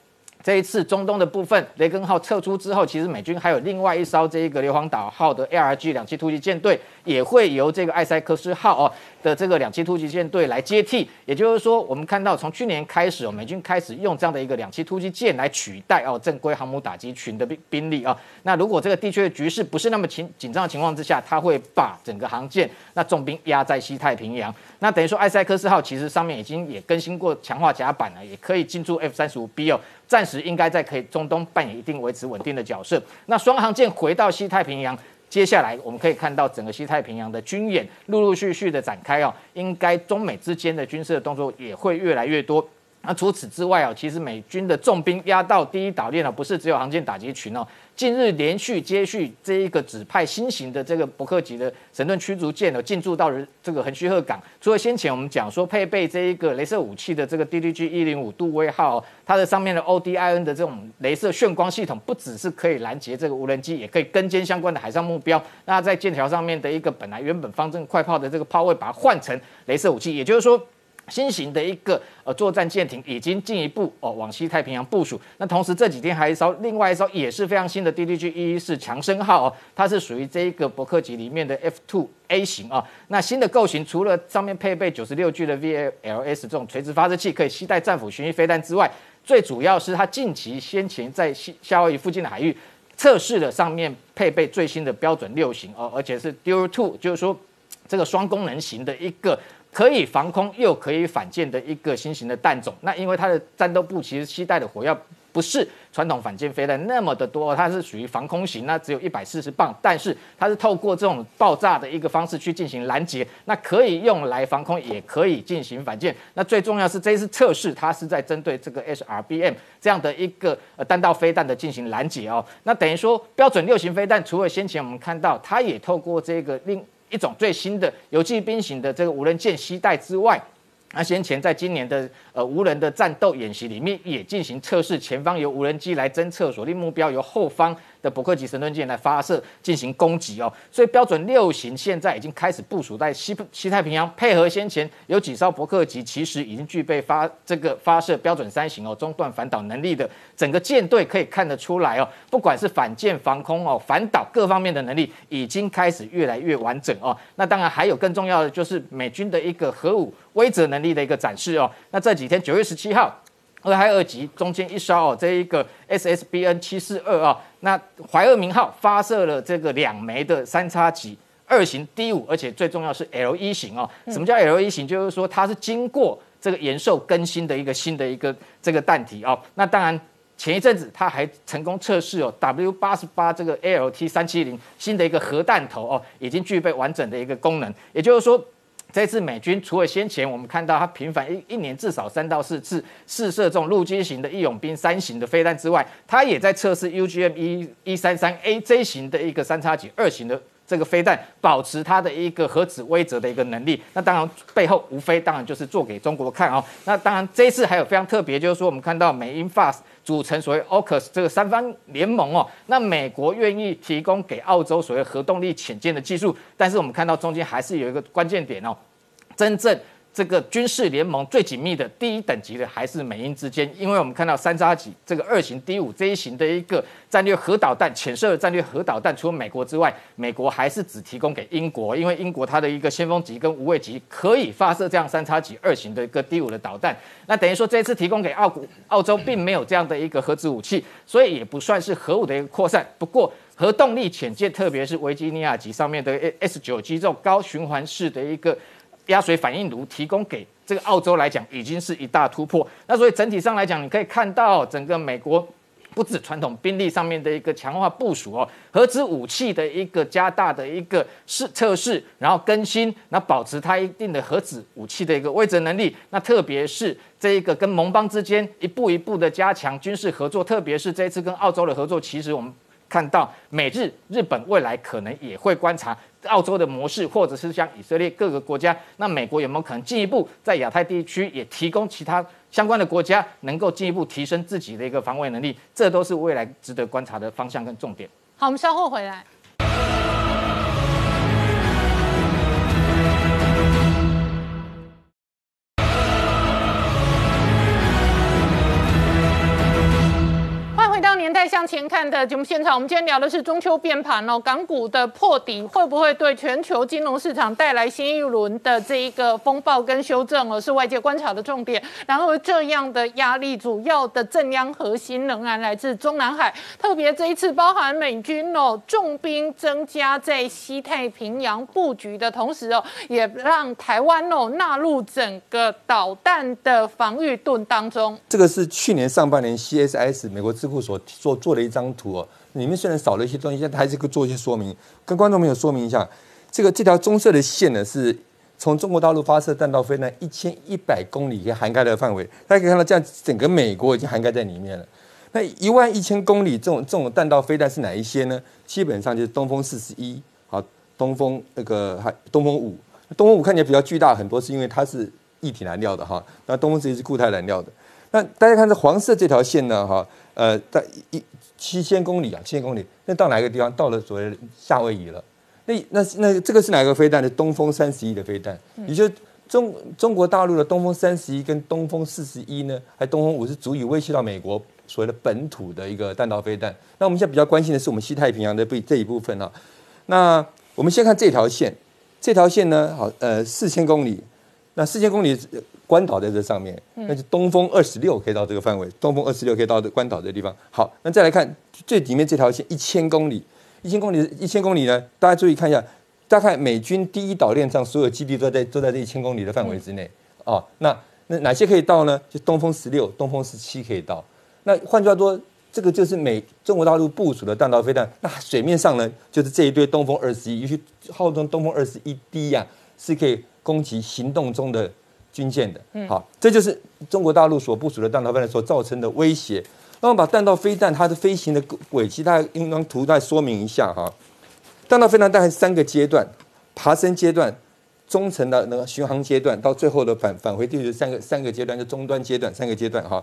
Speaker 3: 这一次中东的部分，雷根号撤出之后，其实美军还有另外一艘这一个硫磺岛号的 ARG 两栖突击舰队，也会由这个艾塞克斯号哦的这个两栖突击舰队来接替。也就是说，我们看到从去年开始哦，美军开始用这样的一个两栖突击舰来取代哦正规航母打击群的兵兵力啊。那如果这个地区的局势不是那么紧紧张的情况之下，他会把整个航舰那重兵压在西太平洋。那等于说，艾塞克斯号其实上面已经也更新过强化甲板了，也可以进驻 F 三十五 B 哦。暂时应该在可以中东扮演一定维持稳定的角色。那双航舰回到西太平洋，接下来我们可以看到整个西太平洋的军演陆陆续续的展开哦，应该中美之间的军事的动作也会越来越多。那除此之外啊，其实美军的重兵压到第一岛链呢，不是只有航舰打击群哦。近日连续接续这一个指派新型的这个伯克级的神盾驱逐舰呢，进驻到这个横须贺港。除了先前我们讲说配备这一个镭射武器的这个 DDG 一零五杜威号，它的上面的 ODIN 的这种镭射炫光系统，不只是可以拦截这个无人机，也可以跟监相关的海上目标。那在舰桥上面的一个本来原本方阵快炮的这个炮位，把它换成镭射武器，也就是说。新型的一个呃作战舰艇已经进一步哦往西太平洋部署。那同时这几天还一艘另外一艘也是非常新的 DDG 一一四强生号哦，它是属于这一个伯克级里面的 F two A 型啊。那新的构型除了上面配备九十六 G 的 VLS 这种垂直发射器，可以携带战斧巡弋飞弹之外，最主要是它近期先前在夏夏威夷附近的海域测试了上面配备最新的标准六型哦，而且是 Dual Two，就是说这个双功能型的一个。可以防空又可以反舰的一个新型的弹种，那因为它的战斗部其实携带的火药不是传统反舰飞弹那么的多，它是属于防空型，那只有一百四十磅，但是它是透过这种爆炸的一个方式去进行拦截，那可以用来防空，也可以进行反舰。那最重要是这一次测试，它是在针对这个 SRBM 这样的一个呃弹道飞弹的进行拦截哦。那等于说标准六型飞弹，除了先前我们看到，它也透过这个另。一种最新的游击兵型的这个无人舰携带之外，那先前在今年的呃无人的战斗演习里面也进行测试，前方由无人机来侦测锁定目标，由后方。的伯克级神盾舰来发射进行攻击哦，所以标准六型现在已经开始部署在西西太平洋，配合先前有几艘伯克级，其实已经具备发这个发射标准三型哦中段反导能力的整个舰队可以看得出来哦，不管是反舰防空哦反导各方面的能力已经开始越来越完整哦。那当然还有更重要的就是美军的一个核武威慑能力的一个展示哦。那这几天九月十七号。俄亥二级中间一艘哦，这一个 SSBN 七四二啊，那怀俄明号发射了这个两枚的三叉戟二型 D 五，而且最重要是 L 一型哦。什么叫 L 一型？就是说它是经过这个延寿更新的一个新的一个这个弹体哦。那当然前一阵子他还成功测试哦 W 八十八这个 LT 三七零新的一个核弹头哦，已经具备完整的一个功能。也就是说，这次美军除了先前我们看到它频繁一一年至少三到四次试射这种陆军型的义勇兵三型的飞弹之外，它也在测试 UGM 一一三三 AJ 型的一个三叉戟二型的。这个飞弹保持它的一个核子威慑的一个能力，那当然背后无非当然就是做给中国看哦。那当然这一次还有非常特别，就是说我们看到美英法组成所谓 AUKUS 这个三方联盟哦，那美国愿意提供给澳洲所谓核动力潜舰的技术，但是我们看到中间还是有一个关键点哦，真正。这个军事联盟最紧密的第一等级的还是美英之间，因为我们看到三叉戟这个二型 D 五这一型的一个战略核导弹、潜射战略核导弹，除了美国之外，美国还是只提供给英国，因为英国它的一个先锋级跟无畏级可以发射这样三叉戟二型的一个 D 五的导弹。那等于说这次提供给澳股澳洲并没有这样的一个核子武器，所以也不算是核武的一个扩散。不过核动力潜舰，特别是维吉尼亚级上面的 S 九 G 这种高循环式的一个。压水反应炉提供给这个澳洲来讲，已经是一大突破。那所以整体上来讲，你可以看到整个美国不止传统兵力上面的一个强化部署哦，核子武器的一个加大的一个试测试，然后更新，那保持它一定的核子武器的一个威慑能力。那特别是这一个跟盟邦之间一步一步的加强军事合作，特别是这一次跟澳洲的合作，其实我们看到美日日本未来可能也会观察。澳洲的模式，或者是像以色列各个国家，那美国有没有可能进一步在亚太地区也提供其他相关的国家，能够进一步提升自己的一个防卫能力？这都是未来值得观察的方向跟重点。
Speaker 1: 好，我们稍后回来。年代向前看的节目现场，我们今天聊的是中秋变盘哦，港股的破底会不会对全球金融市场带来新一轮的这一个风暴跟修正哦，是外界观察的重点。然后这样的压力，主要的正央核心仍然来自中南海，特别这一次包含美军哦重兵增加在西太平洋布局的同时哦，也让台湾哦纳入整个导弹的防御盾当中。
Speaker 9: 这个是去年上半年 CSS 美国智库所。做做了一张图哦，里面虽然少了一些东西，但还是可以做一些说明，跟观众朋友说明一下。这个这条棕色的线呢，是从中国大陆发射弹道飞弹一千一百公里可以涵盖的范围。大家可以看到，这样整个美国已经涵盖在里面了。那一万一千公里这种这种弹道飞弹是哪一些呢？基本上就是东风四十一，好，东风那个还东风五。东风五看起来比较巨大很多，是因为它是液体燃料的哈。那东风四十一是固态燃料的。那大家看这黄色这条线呢，哈。呃，在一七千公里啊，七千公里，那到哪个地方？到了所谓的夏威夷了。那那那这个是哪个飞弹呢？东风三十一的飞弹。也就中中国大陆的东风三十一跟东风四十一呢，还东风五是足以威胁到美国所谓的本土的一个弹道飞弹。那我们现在比较关心的是我们西太平洋的这这一部分啊。那我们先看这条线，这条线呢，好，呃，四千公里。那四千公里。关岛在这上面，那就东风二十六可以到这个范围。东风二十六可以到关岛这地方。好，那再来看最里面这条线，一千公里，一千公里，一千公里呢？大家注意看一下，大概美军第一岛链上所有基地都在都在这一千公里的范围之内。哦，那那哪些可以到呢？就东风十六、东风十七可以到。那换句话说，这个就是美中国大陆部署的弹道飞弹。那水面上呢，就是这一堆东风二十一，尤其号称东风二十一 D 呀，是可以攻击行动中的。军舰的，好，这就是中国大陆所部署的弹道飞弹所造成的威胁。那我们把弹道飞弹它的飞行的轨迹，大家用张图再说明一下哈。弹道飞弹大概三个阶段：爬升阶段、中程的那个巡航阶段，到最后的返返回地球三个三个阶段，就终端阶段三个阶段哈。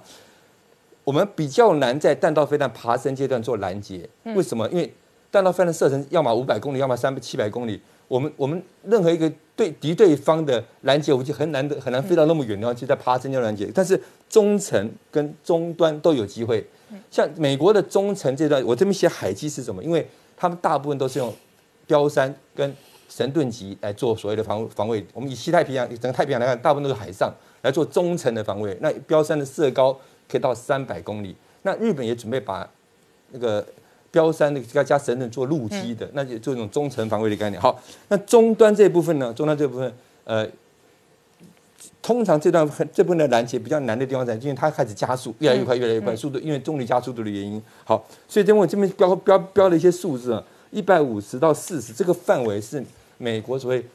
Speaker 9: 我们比较难在弹道飞弹爬升阶段做拦截，为什么？因为弹道飞弹射程要么五百公里，要么三七百公里。我们我们任何一个对敌对方的拦截武器很难的很难飞到那么远的地方去在爬升就拦截，但是中程跟终端都有机会。像美国的中程这段，我这边写海基是什么？因为他们大部分都是用标山跟神盾级来做所谓的防防卫。我们以西太平洋整个太平洋来看，大部分都是海上来做中程的防卫。那标山的射高可以到三百公里。那日本也准备把那个。标山那个加加神盾做路基的，那就做一种中层防卫的概念。好，那终端这部分呢？终端这部分，呃，通常这段这部分的拦截比较难的地方在，因为它开始加速，越来越快，越来越快，速度因为重力加速度的原因。好，所以这我这边标标标了一些数字啊，一百五十到四十这个范围是美国所谓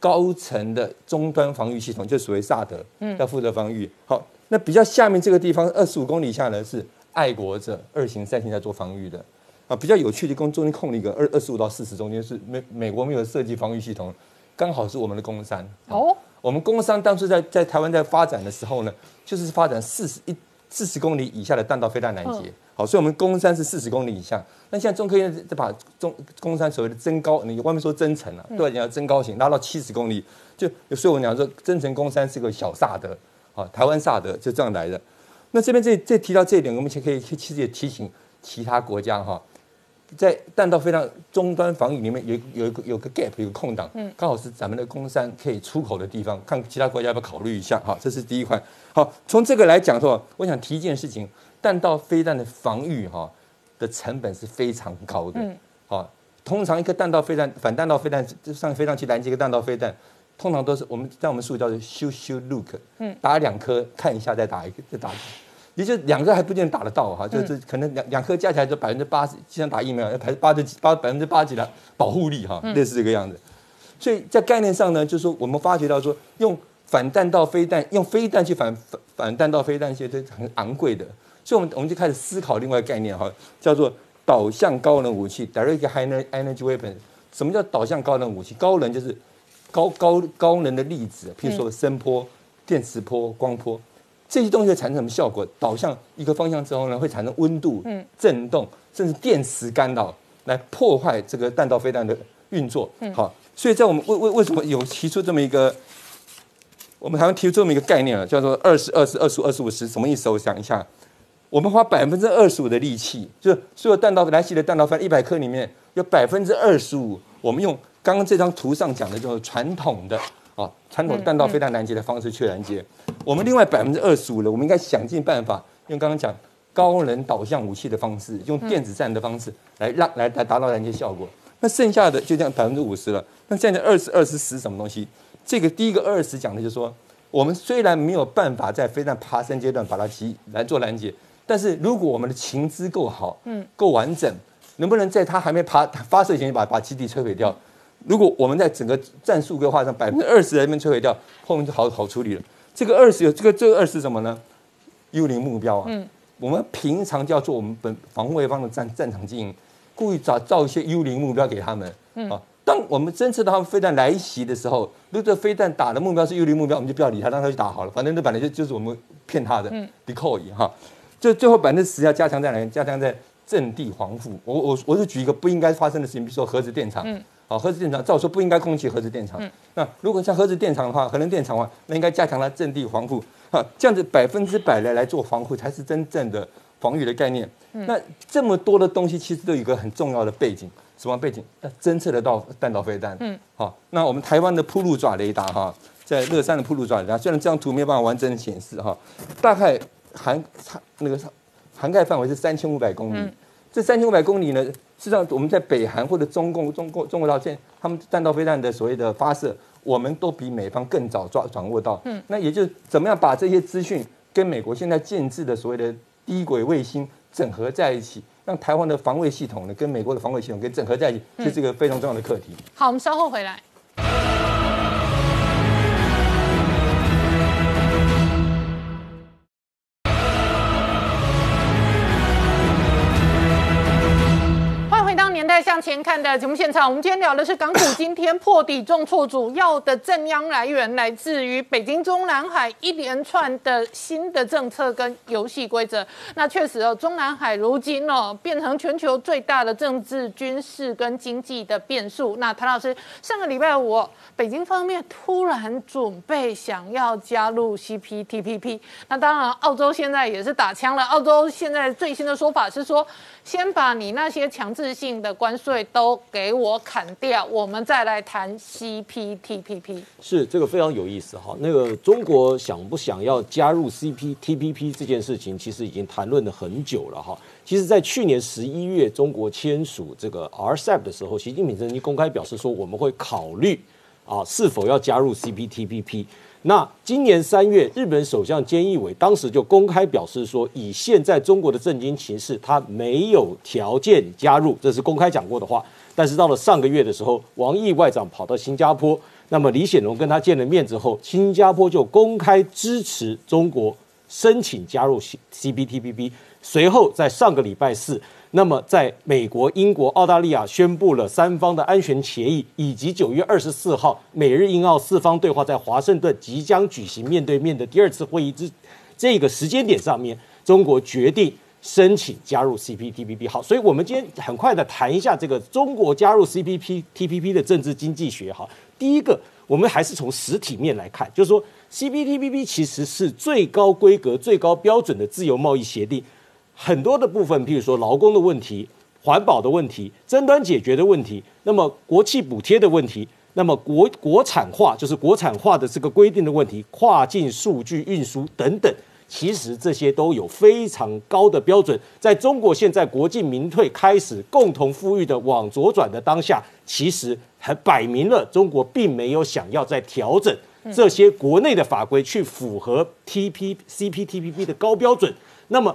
Speaker 9: 高层的终端防御系统，就所谓萨德，嗯，要负责防御。好，那比较下面这个地方二十五公里下呢是爱国者二型、三型在做防御的。啊，比较有趣的，跟中间空了一个二二十五到四十中间是美美国没有设计防御系统，刚好是我们的工山。哦。我们工商当初在在台湾在发展的时候呢，就是发展四十一四十公里以下的弹道飞弹拦截，好，所以我们工山是四十公里以下。那现在中科院在把中工山所谓的增高，你外面说增程啊，对，你要增高型拉到七十公里，就所以我讲说增程工山是个小萨德，好，台湾萨德就这样来的。那这边这这提到这一点，我们其实可以其实也提醒其他国家哈。在弹道飞弹终端防御里面有有一个有个 gap 有个空档，嗯，刚好是咱们的工山可以出口的地方，看其他国家要不要考虑一下，哈，这是第一块。好，从这个来讲的话，我想提一件事情，弹道飞弹的防御哈的成本是非常高的，嗯，好，通常一颗弹道飞弹反弹道飞弹上飞上去拦截一个弹道飞弹，通常都是我们在我们术语叫做修修 look，嗯，打两颗看一下再打一个再打。也就两个还不见打得到哈，就是可能两两颗加起来就百分之八十，经常打疫苗要排八十几八百分之八几的保护力哈，类似这个样子。所以在概念上呢，就是说我们发觉到说，用反弹道飞弹，用飞弹去反反反弹道飞弹，其实很昂贵的。所以，我们我们就开始思考另外概念哈，叫做导向高能武器 （direct high energy weapon）。什么叫导向高能武器？高能就是高高高能的粒子，譬如说声波、电磁波、光波。这些东西会产生什么效果？导向一个方向之后呢，会产生温度、震动，甚至电磁干扰，来破坏这个弹道飞弹的运作。好，所以在我们为为为什么有提出这么一个，我们台湾提出这么一个概念啊，叫做二十二十二十五二十五十，什么意思？我想一下，我们花百分之二十五的力气，就是所有弹道来袭的弹道飞弹一百颗里面有百分之二十五，我们用刚刚这张图上讲的就是传统的。啊，传统弹道飞弹拦截的方式去拦截，我们另外百分之二十五的，我们应该想尽办法，用刚刚讲高能导向武器的方式，用电子战的方式来让来来达到拦截效果。那剩下的就这样百分之五十了。那现在二十二十十什么东西？这个第一个二十讲的就是说，我们虽然没有办法在飞弹爬升阶段把它击来做拦截，但是如果我们的情资够好，嗯，够完整，能不能在它还没爬发射前就把把基地摧毁掉？如果我们在整个战术规划上百分之二十那边摧毁掉，后面就好好处理了。这个二十有这个这个二十什么呢？幽灵目标啊。嗯。我们平常就要做我们本防卫方的战战场经营，故意找造一些幽灵目标给他们。嗯。啊，当我们侦测到他们飞弹来袭的时候，如果这飞弹打的目标是幽灵目标，我们就不要理他，让他去打好了。反正这本来就就是我们骗他的。嗯。decoy 哈，就最后百分之十要加强在哪？加强在阵地防护。我我我是举一个不应该发生的事情，比如说核子电厂。嗯。好，核子电厂照说不应该空气核子电厂。那如果像核子电厂的话，核能电厂的话，那应该加强它阵地防护。啊，这样子百分之百的来做防护，才是真正的防御的概念。那这么多的东西，其实都有一个很重要的背景，什么背景？要侦测得到弹道飞弹。嗯。好，那我们台湾的铺路爪雷达哈，在乐山的铺路爪雷达，虽然这张图没有办法完整显示哈，大概涵那个涵盖范围是三千五百公里。嗯这三千五百公里呢？实际上，我们在北韩或者中共、中共、中国到现他们弹道飞弹的所谓的发射，我们都比美方更早抓掌握到。嗯，那也就是怎么样把这些资讯跟美国现在建制的所谓的低轨卫星整合在一起，让台湾的防卫系统呢跟美国的防卫系统跟整合在一起，这是一个非常重要的课题。
Speaker 1: 好，我们稍后回来。向前看的节目现场，我们今天聊的是港股今天破底重挫，主要的正央来源来自于北京中南海一连串的新的政策跟游戏规则。那确实哦，中南海如今哦变成全球最大的政治、军事跟经济的变数。那谭老师，上个礼拜五，北京方面突然准备想要加入 CPTPP，那当然澳洲现在也是打枪了。澳洲现在最新的说法是说。先把你那些强制性的关税都给我砍掉，我们再来谈 CPTPP。
Speaker 10: 是这个非常有意思哈。那个中国想不想要加入 CPTPP 这件事情，其实已经谈论了很久了哈。其实，在去年十一月中国签署这个 RCEP 的时候，习近平曾经公开表示说，我们会考虑啊是否要加入 CPTPP。那今年三月，日本首相菅义伟当时就公开表示说，以现在中国的政经形势，他没有条件加入，这是公开讲过的话。但是到了上个月的时候，王毅外长跑到新加坡，那么李显龙跟他见了面之后，新加坡就公开支持中国申请加入 C CPTPP。随后在上个礼拜四。那么，在美国、英国、澳大利亚宣布了三方的安全协议，以及九月二十四号美日英澳四方对话在华盛顿即将举行面对面的第二次会议之这个时间点上面，中国决定申请加入 CPTPP。好，所以我们今天很快的谈一下这个中国加入 CPTPP 的政治经济学。哈，第一个，我们还是从实体面来看，就是说 CPTPP 其实是最高规格、最高标准的自由贸易协定。很多的部分，譬如说劳工的问题、环保的问题、争端解决的问题，那么国企补贴的问题，那么国国产化就是国产化的这个规定的问题，跨境数据运输等等，其实这些都有非常高的标准。在中国现在国进民退开始共同富裕的往左转的当下，其实还摆明了中国并没有想要再调整这些国内的法规去符合 T P C P T P P 的高标准，那么。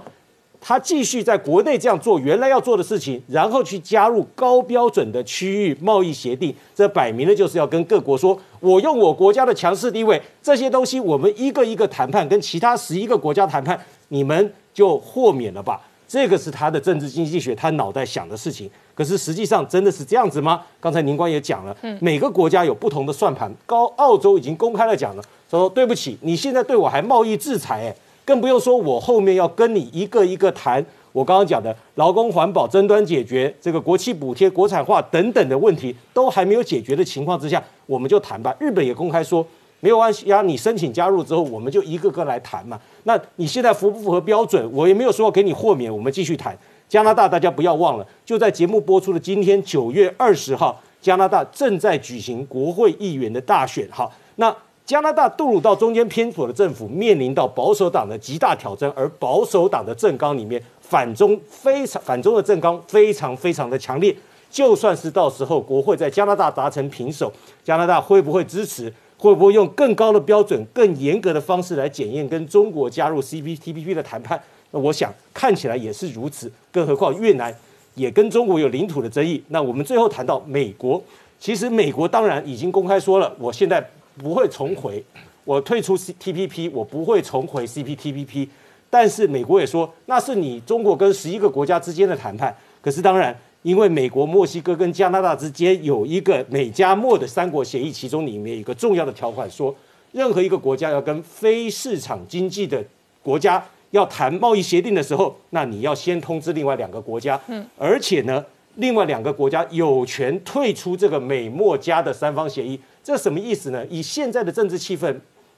Speaker 10: 他继续在国内这样做原来要做的事情，然后去加入高标准的区域贸易协定，这摆明了就是要跟各国说，我用我国家的强势地位，这些东西我们一个一个谈判，跟其他十一个国家谈判，你们就豁免了吧。这个是他的政治经济学，他脑袋想的事情。可是实际上真的是这样子吗？刚才宁光也讲了，每个国家有不同的算盘。高澳洲已经公开了讲了，说对不起，你现在对我还贸易制裁，哎。更不用说，我后面要跟你一个一个谈。我刚刚讲的劳工环保争端解决，这个国企补贴、国产化等等的问题都还没有解决的情况之下，我们就谈吧。日本也公开说没有关系呀，你申请加入之后，我们就一个个来谈嘛。那你现在符不符合标准？我也没有说给你豁免，我们继续谈。加拿大大家不要忘了，就在节目播出的今天九月二十号，加拿大正在举行国会议员的大选。哈，那。加拿大杜鲁道中间偏左的政府面临到保守党的极大挑战，而保守党的政纲里面反中非常反中的政纲非常非常的强烈。就算是到时候国会在加拿大达成平手，加拿大会不会支持？会不会用更高的标准、更严格的方式来检验跟中国加入 CPTPP 的谈判？那我想看起来也是如此。更何况越南也跟中国有领土的争议。那我们最后谈到美国，其实美国当然已经公开说了，我现在。不会重回，我退出 C T P P，我不会重回 C P T P P。但是美国也说，那是你中国跟十一个国家之间的谈判。可是当然，因为美国、墨西哥跟加拿大之间有一个美加墨的三国协议，其中里面有一个重要的条款，说任何一个国家要跟非市场经济的国家要谈贸易协定的时候，那你要先通知另外两个国家。嗯，而且呢，另外两个国家有权退出这个美墨加的三方协议。这什么意思呢？以现在的政治气氛，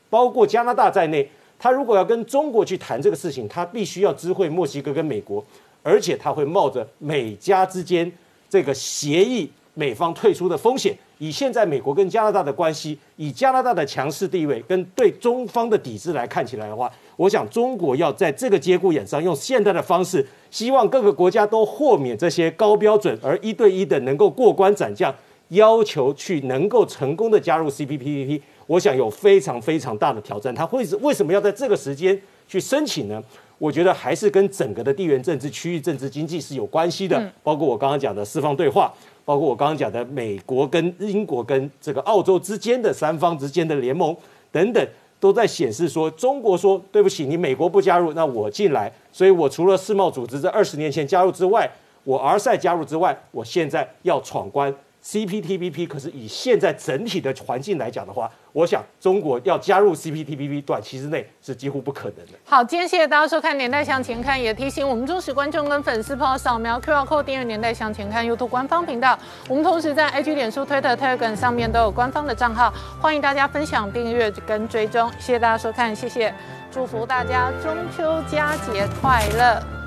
Speaker 10: 包括加拿大在内，他如果要跟中国去谈这个事情，他必须要知会墨西哥跟美国，而且他会冒着美加之间这个协议美方退出的风险。以现在美国跟加拿大的关系，以加拿大的强势地位跟对中方的抵制来看起来的话，我想中国要在这个节骨眼上用现代的方式，希望各个国家都豁免这些高标准，而一对一的能够过关斩将。要求去能够成功的加入 CPTPP，我想有非常非常大的挑战。他会是为什么要在这个时间去申请呢？我觉得还是跟整个的地缘政治、区域政治、经济是有关系的。包括我刚刚讲的四方对话，包括我刚刚讲的美国跟英国跟这个澳洲之间的三方之间的联盟等等，都在显示说，中国说对不起，你美国不加入，那我进来。所以我除了世贸组织在二十年前加入之外，我而赛加入之外，我现在要闯关。CPTPP 可是以现在整体的环境来讲的话，我想中国要加入 CPTPP 短期之内是几乎不可能的。
Speaker 1: 好，今天谢谢大家收看《年代向前看》，也提醒我们忠实观众跟粉丝朋友扫描 QR Code 订阅《年代向前看》YouTube 官方频道。我们同时在 IG、脸书、Twitter、Telegram 上面都有官方的账号，欢迎大家分享、订阅跟追踪。谢谢大家收看，谢谢，祝福大家中秋佳节快乐。